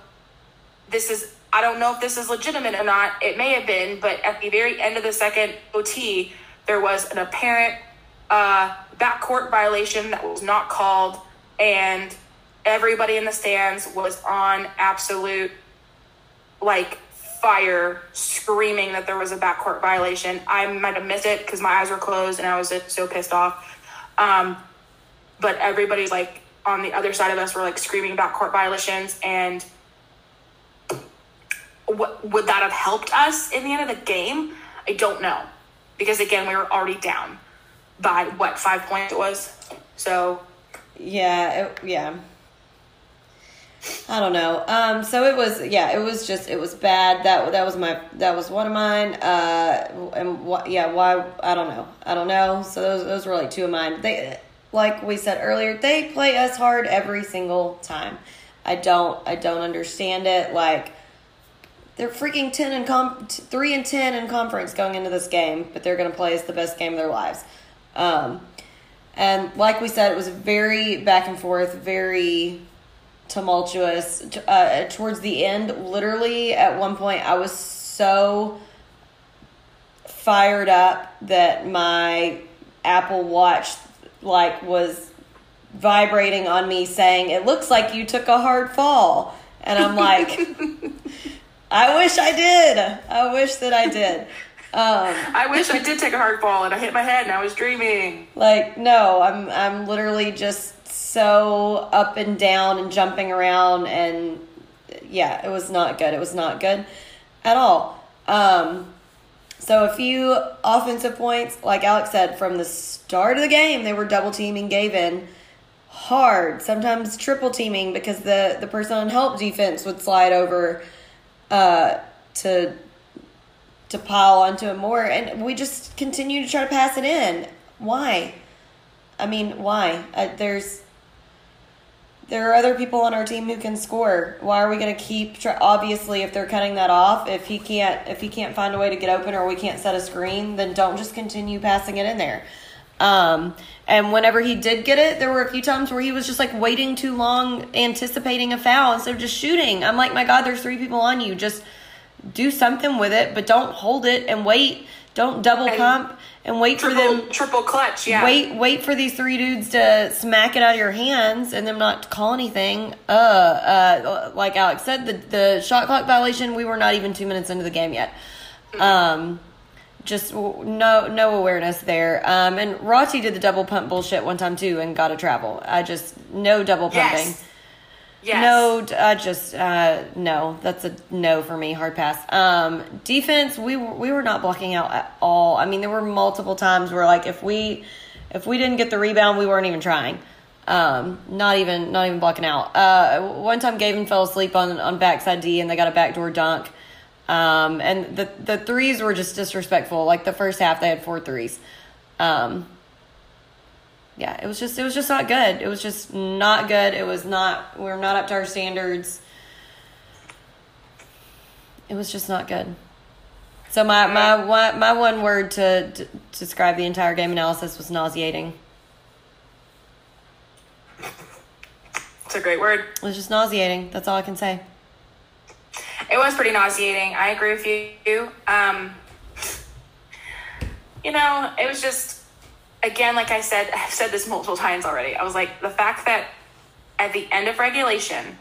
this is I don't know if this is legitimate or not. It may have been, but at the very end of the second OT, there was an apparent uh, backcourt violation that was not called, and everybody in the stands was on absolute like fire, screaming that there was a backcourt violation. I might have missed it because my eyes were closed and I was so pissed off. Um, but everybody's like on the other side of us were like screaming backcourt violations and would that have helped us in the end of the game? I don't know. Because again, we were already down by what, five points it was? So Yeah, it, yeah. I don't know. Um, so it was, yeah, it was just, it was bad. That that was my, that was one of mine. Uh, and yeah, why? I don't know. I don't know. So those those were like two of mine. They, like we said earlier, they play us hard every single time. I don't, I don't understand it. Like they're freaking ten and three and ten in conference going into this game, but they're going to play as the best game of their lives. Um, and like we said, it was very back and forth, very tumultuous. Uh, towards the end, literally at one point, I was so fired up that my Apple Watch like was vibrating on me saying, "It looks like you took a hard fall." And I'm like, I wish I did. I wish that I did. Um, I wish I did take a hard fall and I hit my head and I was dreaming. like no, I'm I'm literally just so up and down and jumping around and yeah, it was not good. It was not good at all. Um, so a few offensive points, like Alex said, from the start of the game, they were double teaming Gavin hard, sometimes triple teaming because the the person on help defense would slide over uh, to to pile onto it more, and we just continue to try to pass it in. Why? I mean, why? Uh, there's there are other people on our team who can score. Why are we going to keep? Try- Obviously, if they're cutting that off, if he can't, if he can't find a way to get open, or we can't set a screen, then don't just continue passing it in there. Um, and whenever he did get it, there were a few times where he was just like waiting too long, anticipating a foul instead of just shooting. I'm like, my God, there's three people on you. Just do something with it, but don't hold it and wait. Don't double And pump and wait for Triple, them. triple clutch, yeah. Wait, wait for these three dudes to smack it out of your hands and them not to call anything. Uh, uh, like Alex said, the the shot clock violation. We were not even two minutes into the game yet. Um, just no no awareness there. Um, and Roti did the double pump bullshit one time too and got a travel. I just no double pumping. Yes. Yes. No, I just uh, no. That's a no for me. Hard pass. Um, defense, we were, we were not blocking out at all. I mean, there were multiple times where like if we if we didn't get the rebound, we weren't even trying. Um, not even not even blocking out. Uh, one time, Gavin fell asleep on on backside D, and they got a backdoor dunk. Um, and the the threes were just disrespectful. Like the first half, they had four threes. Um, yeah, it was just it was just not good. It was just not good. It was not we we're not up to our standards. It was just not good. So my my one my one word to, to describe the entire game analysis was nauseating. It's a great word. It was just nauseating. That's all I can say. It was pretty nauseating. I agree with you. Um, you know, it was just, again, like I said, I've said this multiple times already. I was like, the fact that at the end of regulation,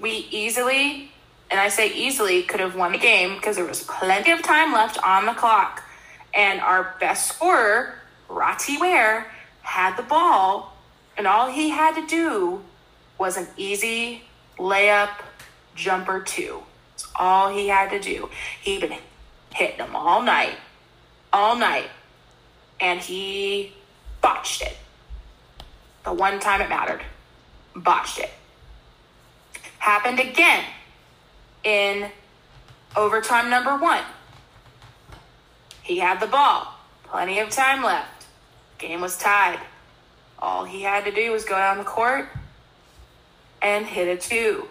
we easily, and I say easily, could have won the game because there was plenty of time left on the clock. And our best scorer, Roti Ware, had the ball, and all he had to do was an easy layup jumper two. That's all he had to do. He'd been hitting them all night, all night, and he botched it. The one time it mattered, botched it. Happened again in overtime number one. He had the ball, plenty of time left. Game was tied. All he had to do was go down the court and hit a two.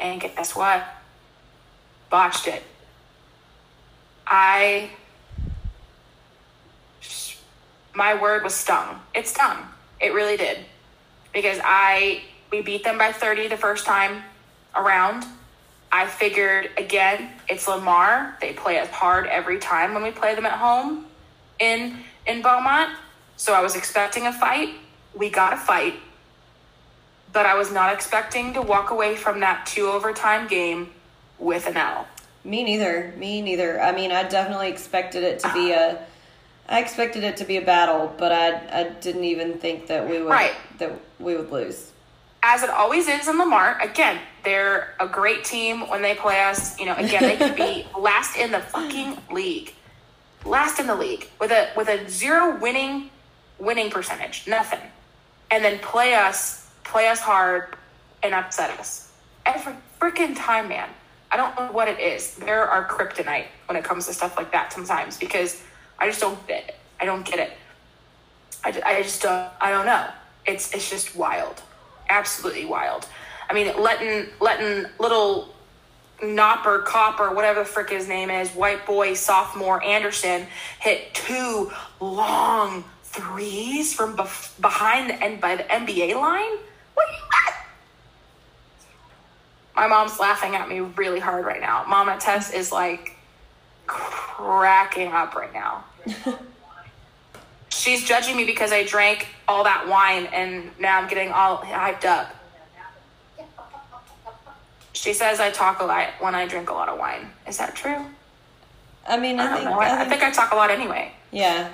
And guess what? Botched it. I. My word was stung. It stung. It really did. Because I. We beat them by 30 the first time around. I figured, again, it's Lamar. They play us hard every time when we play them at home in in Beaumont. So I was expecting a fight. We got a fight but I was not expecting to walk away from that two overtime game with an L. Me neither. Me neither. I mean, I definitely expected it to be a. I expected it to be a battle, but I I didn't even think that we would Right. that we would lose. As it always is in Lamar, again, they're a great team when they play us. You know, again, they could be last in the fucking league, last in the league with a with a zero winning winning percentage, nothing, and then play us play us hard and upset us every freaking time, man. I don't know what it is. There are kryptonite when it comes to stuff like that sometimes because I just don't get it. I don't get it. I, ju- I just don't. I don't know. It's it's just wild, absolutely wild. I mean, letting letting little Nopper, Copper, whatever the frick his name is, white boy, sophomore Anderson, hit two long threes from bef- behind the end by the NBA line. What are you at? My mom's laughing at me really hard right now. Mama Tess is like cracking up right now. She's judging me because I drank all that wine and now I'm getting all hyped up. She says I talk a lot when I drink a lot of wine. Is that true? I mean, I I think. I, I think I talk a lot anyway, yeah,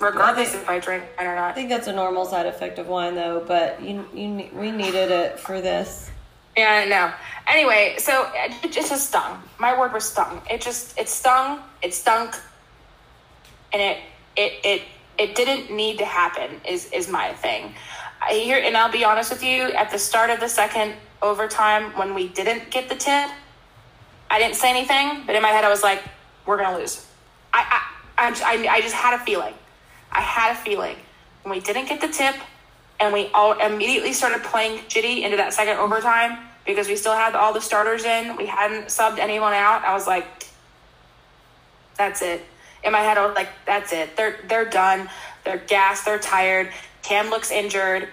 regardless if I drink wine or not. I think that's a normal side effect of wine, though. But you, you, we needed it for this. Yeah, no. Anyway, so it it just stung. My word was stung. It just it stung. It stunk, and it it it it didn't need to happen. Is is my thing. I hear, and I'll be honest with you. At the start of the second overtime, when we didn't get the tip, I didn't say anything, but in my head, I was like, "We're gonna lose." I I I, I just had a feeling. I had a feeling when we didn't get the tip, and we all immediately started playing jitty into that second overtime because we still had all the starters in. We hadn't subbed anyone out. I was like, "That's it." In my head, I was like, "That's it. They're they're done. They're gassed. They're tired. Cam looks injured.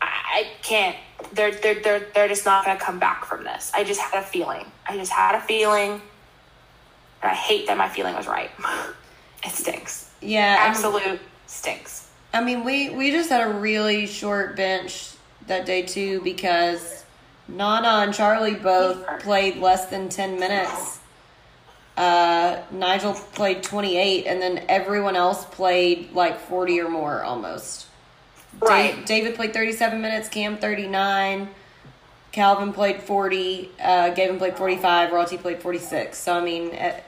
I, I can't. They're they're they're they're just not gonna come back from this. I just had a feeling. I just had a feeling, and I hate that my feeling was right. it stinks. Yeah, I mean- Absolute stinks. I mean, we we just had a really short bench that day too because Nana and Charlie both played less than ten minutes. Uh, Nigel played twenty eight, and then everyone else played like forty or more almost. Right. David played thirty seven minutes. Cam thirty nine. Calvin played forty. Uh, Gavin played forty five. Royalty played forty six. So I mean, eh,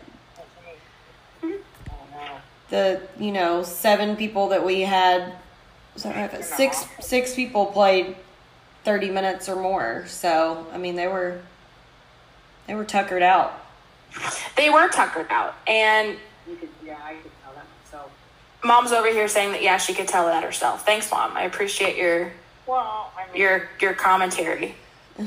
the you know seven people that we had is that right? six six people played 30 minutes or more so i mean they were they were tuckered out They were tuckered out, and You could, yeah, I could tell that myself. mom's over here saying that yeah, she could tell that herself. Thanks, mom. I appreciate your Well, I mean, your your commentary.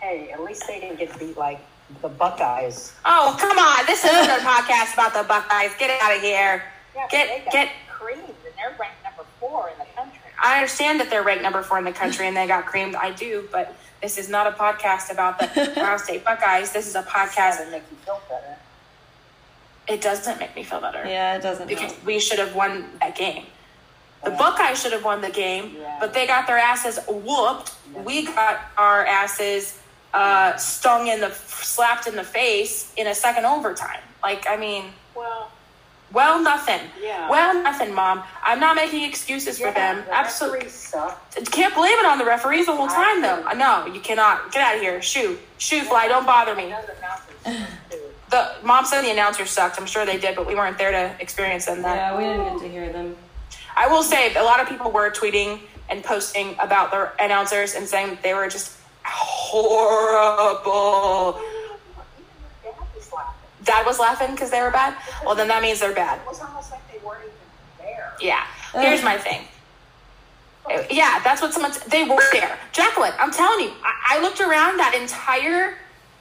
hey, at least they didn't get beat like the Buckeyes. Oh come on, this isn't a podcast about the Buckeyes. Get out of here. Yeah, Get- get- creamed, and they're ranked number four in the country. I understand that they're ranked number four in the country and they got creamed. I do, but this is not a podcast about the Ohio State Buckeyes. This is a podcast. Doesn't make you feel better. It doesn't make me feel better. yeah it doesn't because help. we should have won that game. The Yeah. Buckeyes should have won the game, Yeah. but they got their asses whooped. We got our asses uh, stung in the slapped in the face in a second overtime. Like, I mean, Well, well, nothing. Yeah. Well, nothing, mom. I'm not making excuses for them. the Absolutely. referees. Can't blame it on the referees the whole I time, though. agree. No, you cannot. Get out of here. Shoo. Shoo, fly. Don't bother me. The announcers suck, too. The mom said the announcers sucked. I'm sure they did, but we weren't there to experience them. Then. yeah we didn't get to hear them I will say a lot of people were tweeting and posting about the announcers and saying that they were just horrible. Dad was laughing. Dad was laughing because they were bad. Well, then that means they're bad. It was almost like they weren't even there. Yeah. Here's my thing. Yeah, that's what someone. Said. They were there, Jacqueline. I'm telling you, I, I looked around that entire.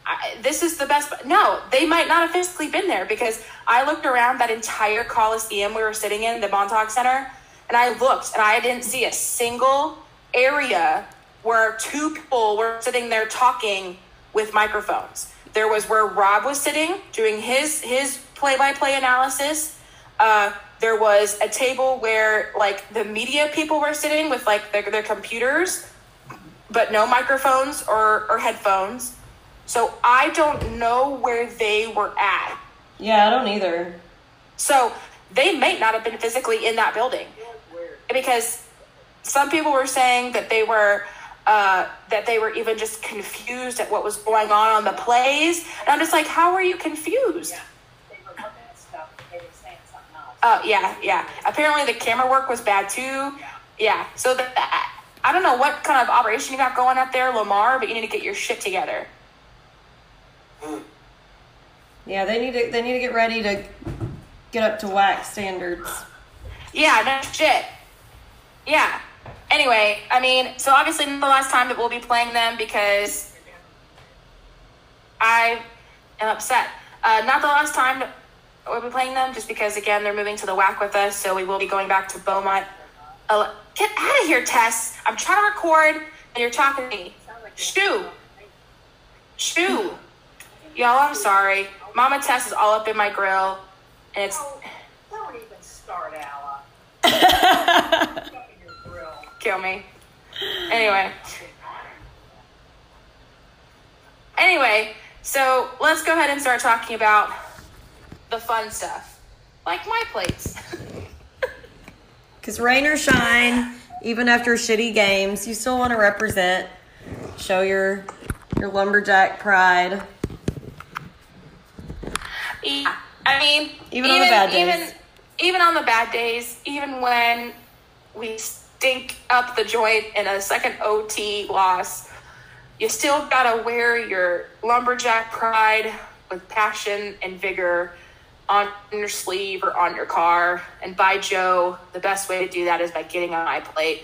I, this is the best. No, they might not have physically been there because I looked around that entire Coliseum we were sitting in, the Montagne Center, and I looked and I didn't see a single area where two people were sitting there talking with microphones. There was where Rob was sitting doing his his play by play analysis. Uh, there was a table where like the media people were sitting with like their, their computers, but no microphones or, or headphones. So I don't know where they were at. yeah i don't either So they may not have been physically in that building It was weird. because some people were saying that they were uh, that they were even just confused at what was going on on the plays. And I'm just like, how are you confused? Yeah. They were looking at stuff, but they were saying something else. Oh yeah, yeah. Apparently the camera work was bad too. Yeah. So the, I, I don't know what kind of operation you got going up there, Lamar, but you need to get your shit together. yeah they need to they need to get ready to get up to WAC standards Yeah, no shit. Yeah. Anyway, I mean, so obviously not the last time that we'll be playing them because I am upset. Uh, not the last time we'll be playing them, just because again they're moving to the WAC with us, so we will be going back to Beaumont. Uh, get out of here, Tess! I'm trying to record, and you're talking to me. Shoo, shoo, y'all. I'm sorry. Mama Tess is all up in my grill, and it's Don't even start, Alla. Up in your grill. Kill me. Anyway. Anyway, so let's go ahead and start talking about the fun stuff, like my plates. Because rain or shine, even after shitty games, you still want to represent, show your your lumberjack pride. Yeah, I mean, Even on the bad days. even even on the bad days, even when we stink up the joint in a second OT loss, you still gotta wear your lumberjack pride with passion and vigor on your sleeve or on your car. And by Joe, the best way to do that is by getting on my plate.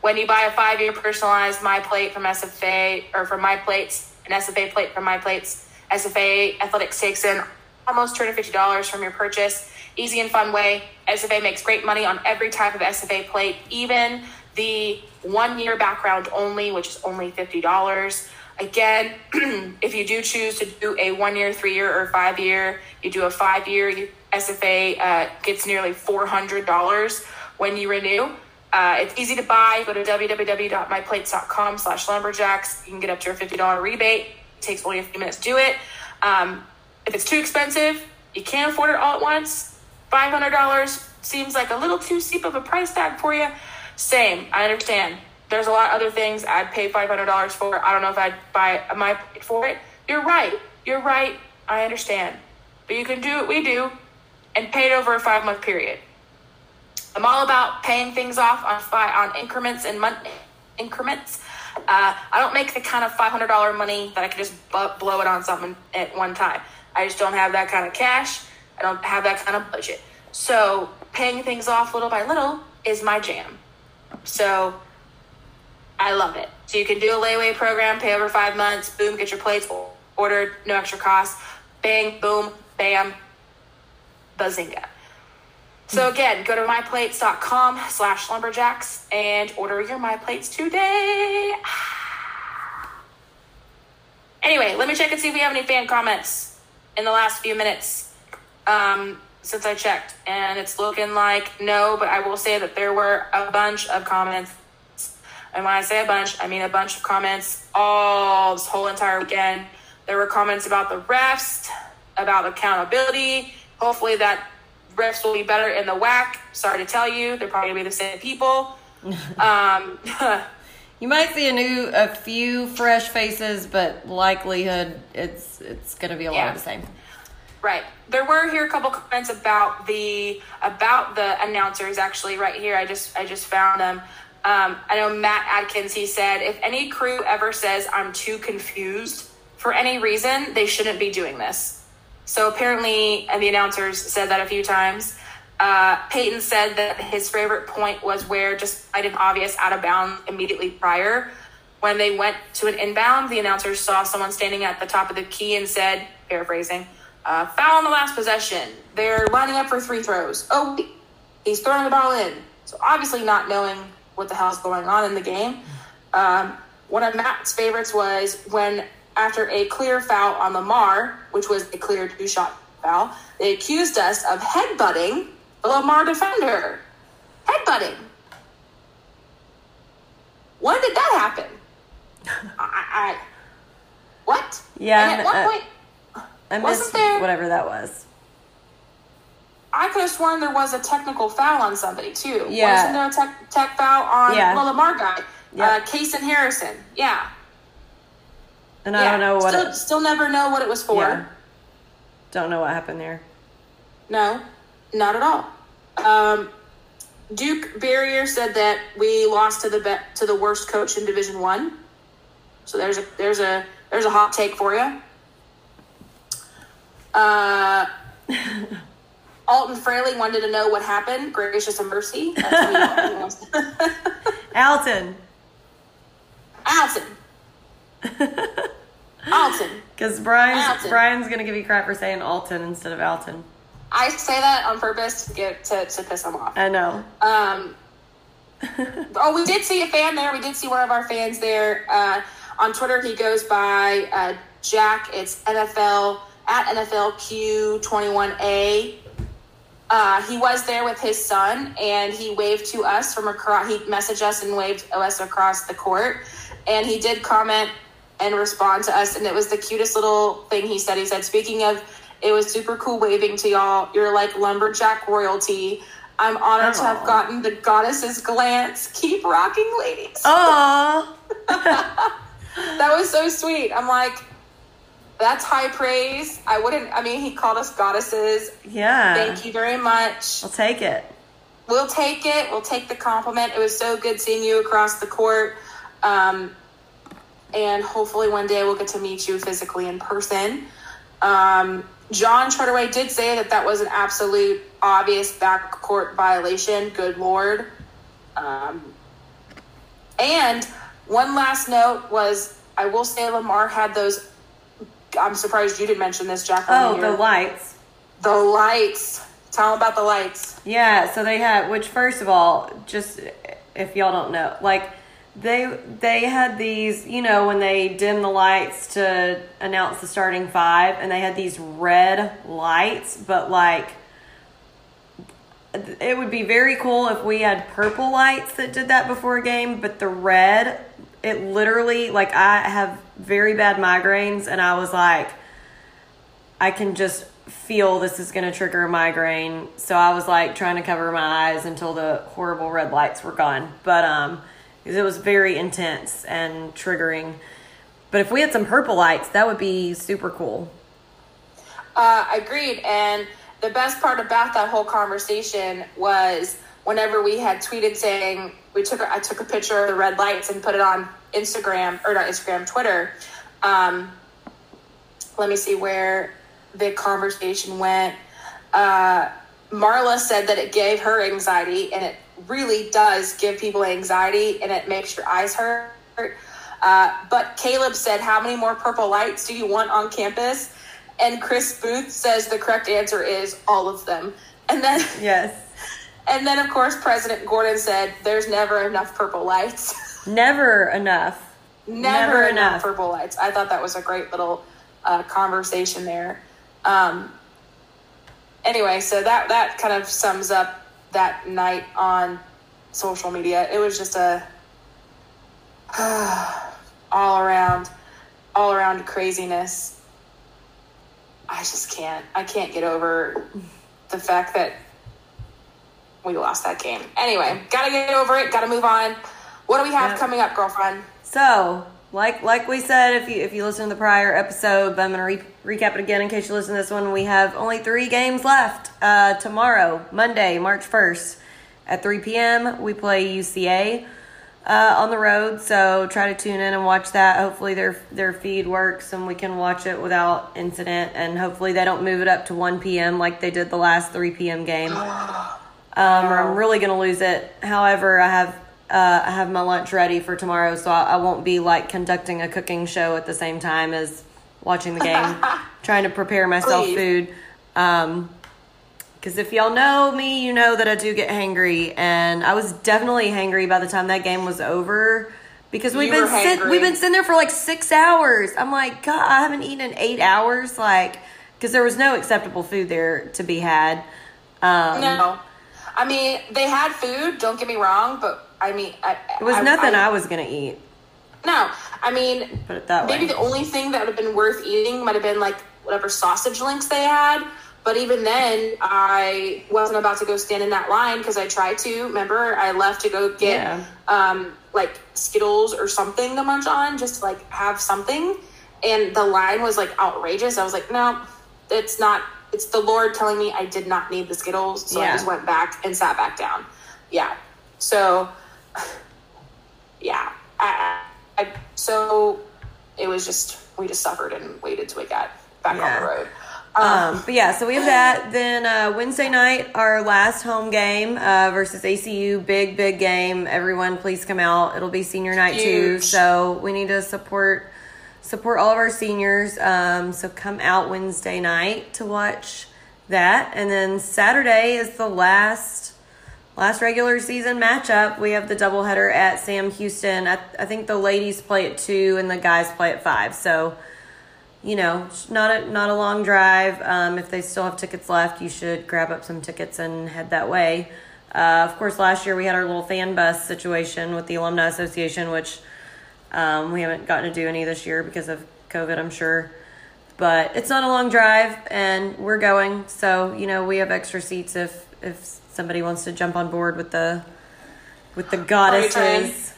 When you buy a five year personalized My Plate from SFA or from My Plates, an SFA plate from My Plates, SFA Athletics takes in almost $250 from your purchase. Easy and fun way. SFA makes great money on every type of SFA plate, even the one year background only, which is only $50. Again, if you do choose to do a one year, three year, or five year, you do a five year, SFA uh, gets nearly $400 when you renew. Uh, it's easy to buy. Go to www.myplates.com slash lumberjacks. You can get up to a $50 rebate. It takes only a few minutes to do it. Um, if it's too expensive, you can't afford it all at once. $500 seems like a little too steep of a price tag for you. Same, I understand. There's a lot of other things I'd pay $500 for. I don't know if I'd buy my for it. You're right. You're right. I understand. But you can do what we do and pay it over a five month period. I'm all about paying things off on on increments and month increments. Uh, I don't make the kind of $500 money that I can just bu- blow it on something at one time. I just don't have that kind of cash. I don't have that kind of budget. So paying things off little by little is my jam. So I love it. So you can do a layaway program, pay over five months, boom, get your plates ordered, no extra cost. Bang, boom, bam, bazinga. So again, go to myplates.com slash lumberjacks and order your my plates today. Anyway, let me check and see if we have any fan comments in the last few minutes um, since I checked. And it's looking like no, but I will say that there were a bunch of comments. And when I say a bunch, I mean a bunch of comments all this whole entire weekend. There were comments about the refs, about accountability. Hopefully that refs will be better in the WAC. Sorry to tell you, they're probably gonna be the same people. um, You might see a new, a few fresh faces, but likelihood it's it's gonna be a lot of the same. Right. There were here a couple comments about the about the announcers actually right here. I just I just found them. Um, I know Matt Adkins. He said if any crew ever says I'm too confused for any reason, they shouldn't be doing this. So apparently, and the announcers said that a few times. Uh, Peyton said that his favorite point was where, just despite an obvious out of bounds immediately prior, when they went to an inbound, the announcers saw someone standing at the top of the key and said, paraphrasing, uh, foul on the last possession. They're lining up for three throws. Oh, he's throwing the ball in. So obviously not knowing what the hell's going on in the game. Um, one of Matt's favorites was when, after a clear foul on Lamar, which was a clear two shot foul, they accused us of headbutting Lamar defender. Headbutting. When did that happen? I, I, what? Yeah, And at one uh, point, I Wasn't missed there- whatever that was. I could have sworn there was a technical foul on somebody too. Yeah. Wasn't there a tech, tech foul on Yeah. the Lamar guy? Yeah. Uh, Kasen Harrison. Yeah. And yeah. I don't know what. Still, it, still never know what it was for. yeah. Don't know what happened there. No, not at all. Um, Duke Barrier said that we lost to the be- to the worst coach in Division One. So there's a there's a there's a hot take for you. Uh, Alton Fraley wanted to know what happened. Gracious and mercy. That's what he wants to- Alton. Alton. Alton. Because Brian's Alton. Brian's gonna give you crap for saying Alton instead of Alton. I say that on purpose to get to, to piss him off. I know. Um, oh, we did see a fan there. We did see one of our fans there. Uh, on Twitter, he goes by uh, Jack. It's NFL at NFLQ21A. Uh, he was there with his son, and he waved to us from across. He messaged us and waved us across the court, and he did comment and respond to us, and it was the cutest little thing he said. He said, "Speaking of, it was super cool waving to y'all. You're like lumberjack royalty." I'm honored to have gotten the goddess's glance. Keep rocking, ladies. Oh, That was so sweet. I'm like, that's high praise. I wouldn't, I mean, he called us goddesses. yeah. Thank you very much. I'll take it. We'll take it. We'll take the compliment. It was so good seeing you across the court. Um, and hopefully one day we'll get to meet you physically in person. Um, John Charterway did say that that was an absolute obvious backcourt violation. Good lord. Um, and one last note was I will say Lamar had those. I'm surprised you didn't mention this, Jacqueline. Oh, here. the lights. the lights. Tell them about the lights. Yeah, so they had which first of all, just if y'all don't know, like they they had these, you know, when they dim the lights to announce the starting five and they had these red lights, but like it would be very cool if we had purple lights that did that before a game, but the red, it literally like I have very bad migraines and I was like I can just feel this is going to trigger a migraine. So I was like trying to cover my eyes until the horrible red lights were gone. But um 'cause it was very intense and triggering. But if we had some purple lights, that would be super cool. Uh, I agreed. And the best part about that whole conversation was whenever we had tweeted saying we took I took a picture of the red lights and put it on Instagram or not Instagram, Twitter. Um, let me see where the conversation went. Uh, Marla said that it gave her anxiety, and it really does give people anxiety, and it makes your eyes hurt. Uh, but Caleb said, How many more purple lights do you want on campus? And Chris Booth says the correct answer is all of them. And then, Yes. and then of course, President Gordon said, There's never enough purple lights. Never enough. never, Never enough. enough. purple lights. I thought that was a great little uh, conversation there. Um, anyway, so that that kind of sums up that night on social media. It was just a all around, all around craziness. I just can't. I can't get over the fact that we lost that game. Anyway, gotta get over it. Gotta move on. What do we have Yep. coming up, girlfriend? So, like like we said, if you if you listen to the prior episode, but I'm gonna re- recap it again in case you listen to this one. We have only three games left. Uh, tomorrow, Monday, March 1st, at 3 p.m. We play UCA uh, on the road. So try to tune in and watch that. Hopefully their their feed works and we can watch it without incident. And hopefully they don't move it up to 1 p.m. like they did the last 3 p.m. game. Um, or I'm really gonna lose it. However, I have uh, I have my lunch ready for tomorrow, so I, I won't be like conducting a cooking show at the same time as watching the game, trying to prepare myself Please. food. Um, because if y'all know me, you know that I do get hangry, and I was definitely hangry by the time that game was over. Because we've You been sit, we've been sitting there for like six hours. I'm like, God, I haven't eaten in eight hours. Like, because there was no acceptable food there to be had. Um, No. I mean, they had food, don't get me wrong, but I mean, I, It was I, nothing I, I, was gonna eat. No. I mean, Put it that maybe way. the only thing that would have been worth eating might have been like whatever sausage links they had. But even then, I wasn't about to go stand in that line because I tried to. Remember, I left to go get Yeah. um, like Skittles or something to munch on, just to, like have something. And the line was like outrageous. I was like, no, it's not. It's the Lord telling me I did not need the Skittles, so I just went back and sat back down. Yeah. So, yeah. I, I, I- so it was just we just suffered and waited till we got back Yeah. on the road. Um, but yeah, so we have that. Then uh, Wednesday night, our last home game uh, versus ACU. Big, big game. Everyone, please come out. It'll be senior night too, so we need to support support all of our seniors. Um, so come out Wednesday night to watch that, and then Saturday is the last last regular season matchup. We have the doubleheader at Sam Houston. I, I think the ladies play at two and the guys play at five. So you know, not a not a long drive. Um, if they still have tickets left, you should grab up some tickets and head that way. Uh, of course, last year we had our little fan bus situation with the Alumni Association, which um, we haven't gotten to do any this year because of COVID, I'm sure. But it's not a long drive, and we're going. So you know, we have extra seats if if somebody wants to jump on board with the with the goddesses.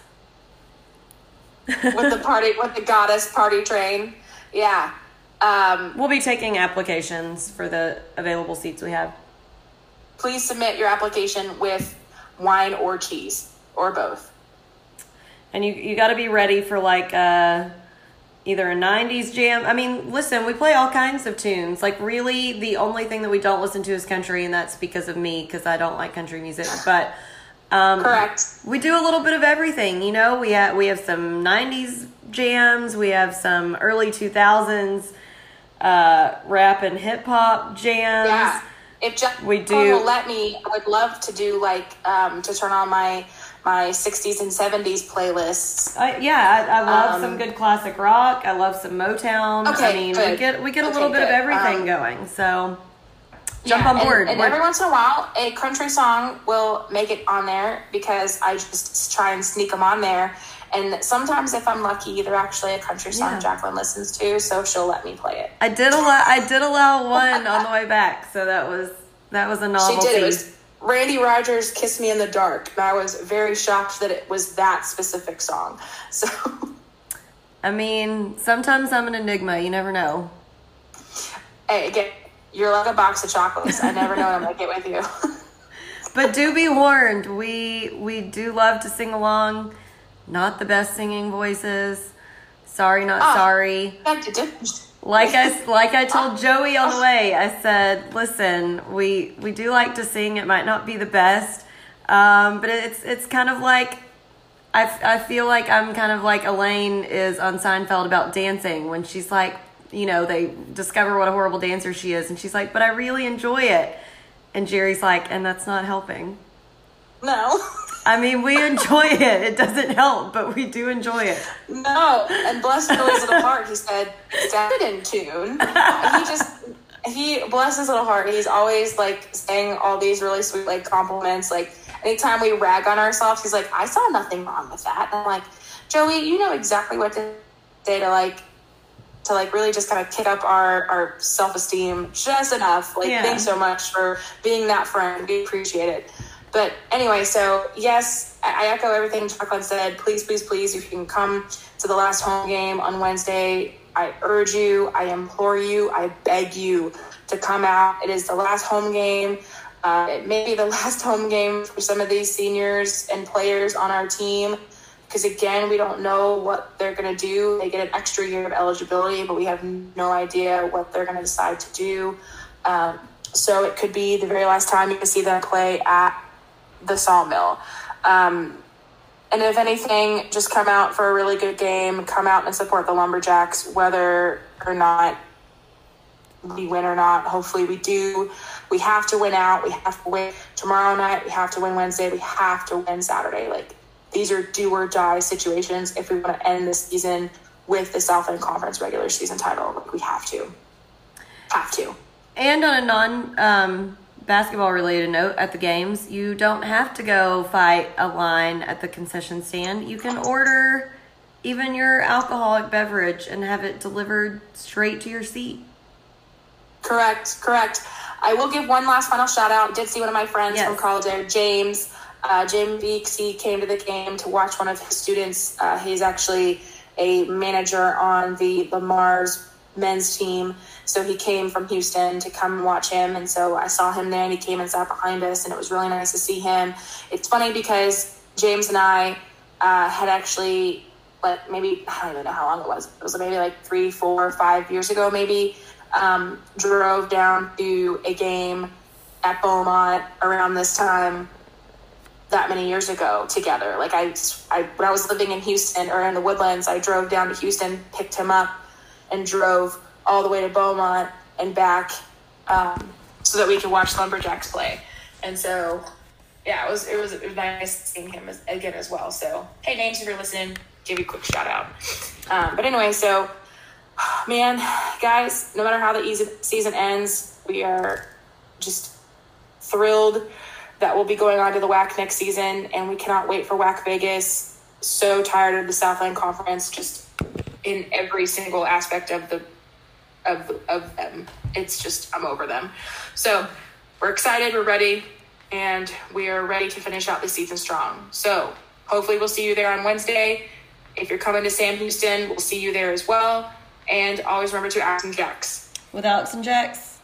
with the party, with the goddess party train. Yeah. Um, we'll be taking applications for the available seats we have. Please submit your application with wine or cheese or both. And you you got to be ready for like uh, either a 90s jam. I mean, listen, we play all kinds of tunes. Like really the only thing that we don't listen to is country and that's because of me cuz I don't like country music. But um, Correct. We do a little bit of everything, you know. We have we have some '90s jams, we have some early 2000s uh, rap and hip hop jams. Yeah. If Jeff We do- will let me, I would love to do like um, to turn on my my 60s and 70s playlists. I, yeah, I, I love Um, some good classic rock. I love some Motown. I Okay, mean, we get we get a Okay, little bit of everything Um, going. So jump Yeah, on board. And, and every once in a while, a country song will make it on there because I just try and sneak them on there. And sometimes, if I'm lucky, they're actually a country song Yeah. Jacqueline listens to, so she'll let me play it. I did allow I did allow one on the way back, so that was that was a She novelty. did. It was Randy Rogers' "Kiss Me in the Dark," and I was very shocked that it was that specific song. So, I mean, sometimes I'm an enigma. You never know. hey, again, you're like a box of chocolates. I never know what I'm gonna get with you. But do be warned, we we do love to sing along. Not the best singing voices. Sorry, not Ah. sorry. Back to dip- Like I like I told Joey on the way, I said, "Listen, we we do like to sing. It might not be the best, um, but it's it's kind of like I, f- I feel like I'm kind of like Elaine is on Seinfeld about dancing when she's like, you know, they discover what a horrible dancer she is, and she's like, but I really enjoy it, and Jerry's like, and that's not helping. no. I mean, we enjoy it. It doesn't help, but we do enjoy it. No, and bless Joey's little heart, he said, sounded in tune. He just, he, bless his little heart, he's always like saying all these really sweet like compliments. Like anytime we rag on ourselves, he's like, I saw nothing wrong with that. And I'm like, Joey, you know exactly what to say to like, to like really just kind of kick up our, our self esteem just enough. Like, Yeah. thanks so much for being that friend. We appreciate it. But anyway, so yes, I echo everything Jacqueline said. Please, please, please, if you can come to the last home game on Wednesday, I urge you, I implore you, I beg you to come out. It is the last home game. Uh, it may be the last home game for some of these seniors and players on our team because again we don't know what they're going to do they get an extra year of eligibility but we have no idea what they're going to decide to do um, so it could be the very last time you can see them play at the sawmill um, and if anything just come out for a really good game come out and support the lumberjacks whether or not we win or not. Hopefully we do. We have to win out. We have to win tomorrow night. We have to win Wednesday. We have to win Saturday. Like these are do or die situations if we want to end the season with the Southland Conference regular season title. Like we have to. Have to. And on a non um, basketball related note, at the games, you don't have to go fight a line at the concession stand. You can order even your alcoholic beverage and have it delivered straight to your seat. Correct, correct. I will give one last final shout out. Did see one of my friends Yes. from college there, James. Uh, Jim Beeks, he came to the game to watch one of his students. Uh, he's actually a manager on the, the Mars men's team. So he came from Houston to come watch him. And so I saw him there and he came and sat behind us. And it was really nice to see him. It's funny because James and I uh, had actually, like, maybe, I don't even know how long it was. It was maybe like three, four, five years ago, maybe um, drove down to a game at Beaumont around this time. that many years ago together. Like I, I when I was living in Houston or in the Woodlands, I drove down to Houston, picked him up, and drove all the way to Beaumont and back, um, so that we could watch Lumberjacks play. And so, yeah, it was it was, it was nice seeing him as, again as well. So, hey, James, if you're listening, give you a quick shout out. Um, but anyway, so man, guys, no matter how the season ends, we are just thrilled that we'll be going on to the WAC next season, and we cannot wait for WAC Vegas. So tired of the Southland Conference, just in every single aspect of the of of them. It's just I'm over them. So we're excited, we're ready, and we are ready to finish out the season strong. So hopefully we'll see you there on Wednesday. If you're coming to Sam Houston, we'll see you there as well. And always remember to Axe 'Em jacks. With Alex and Jax.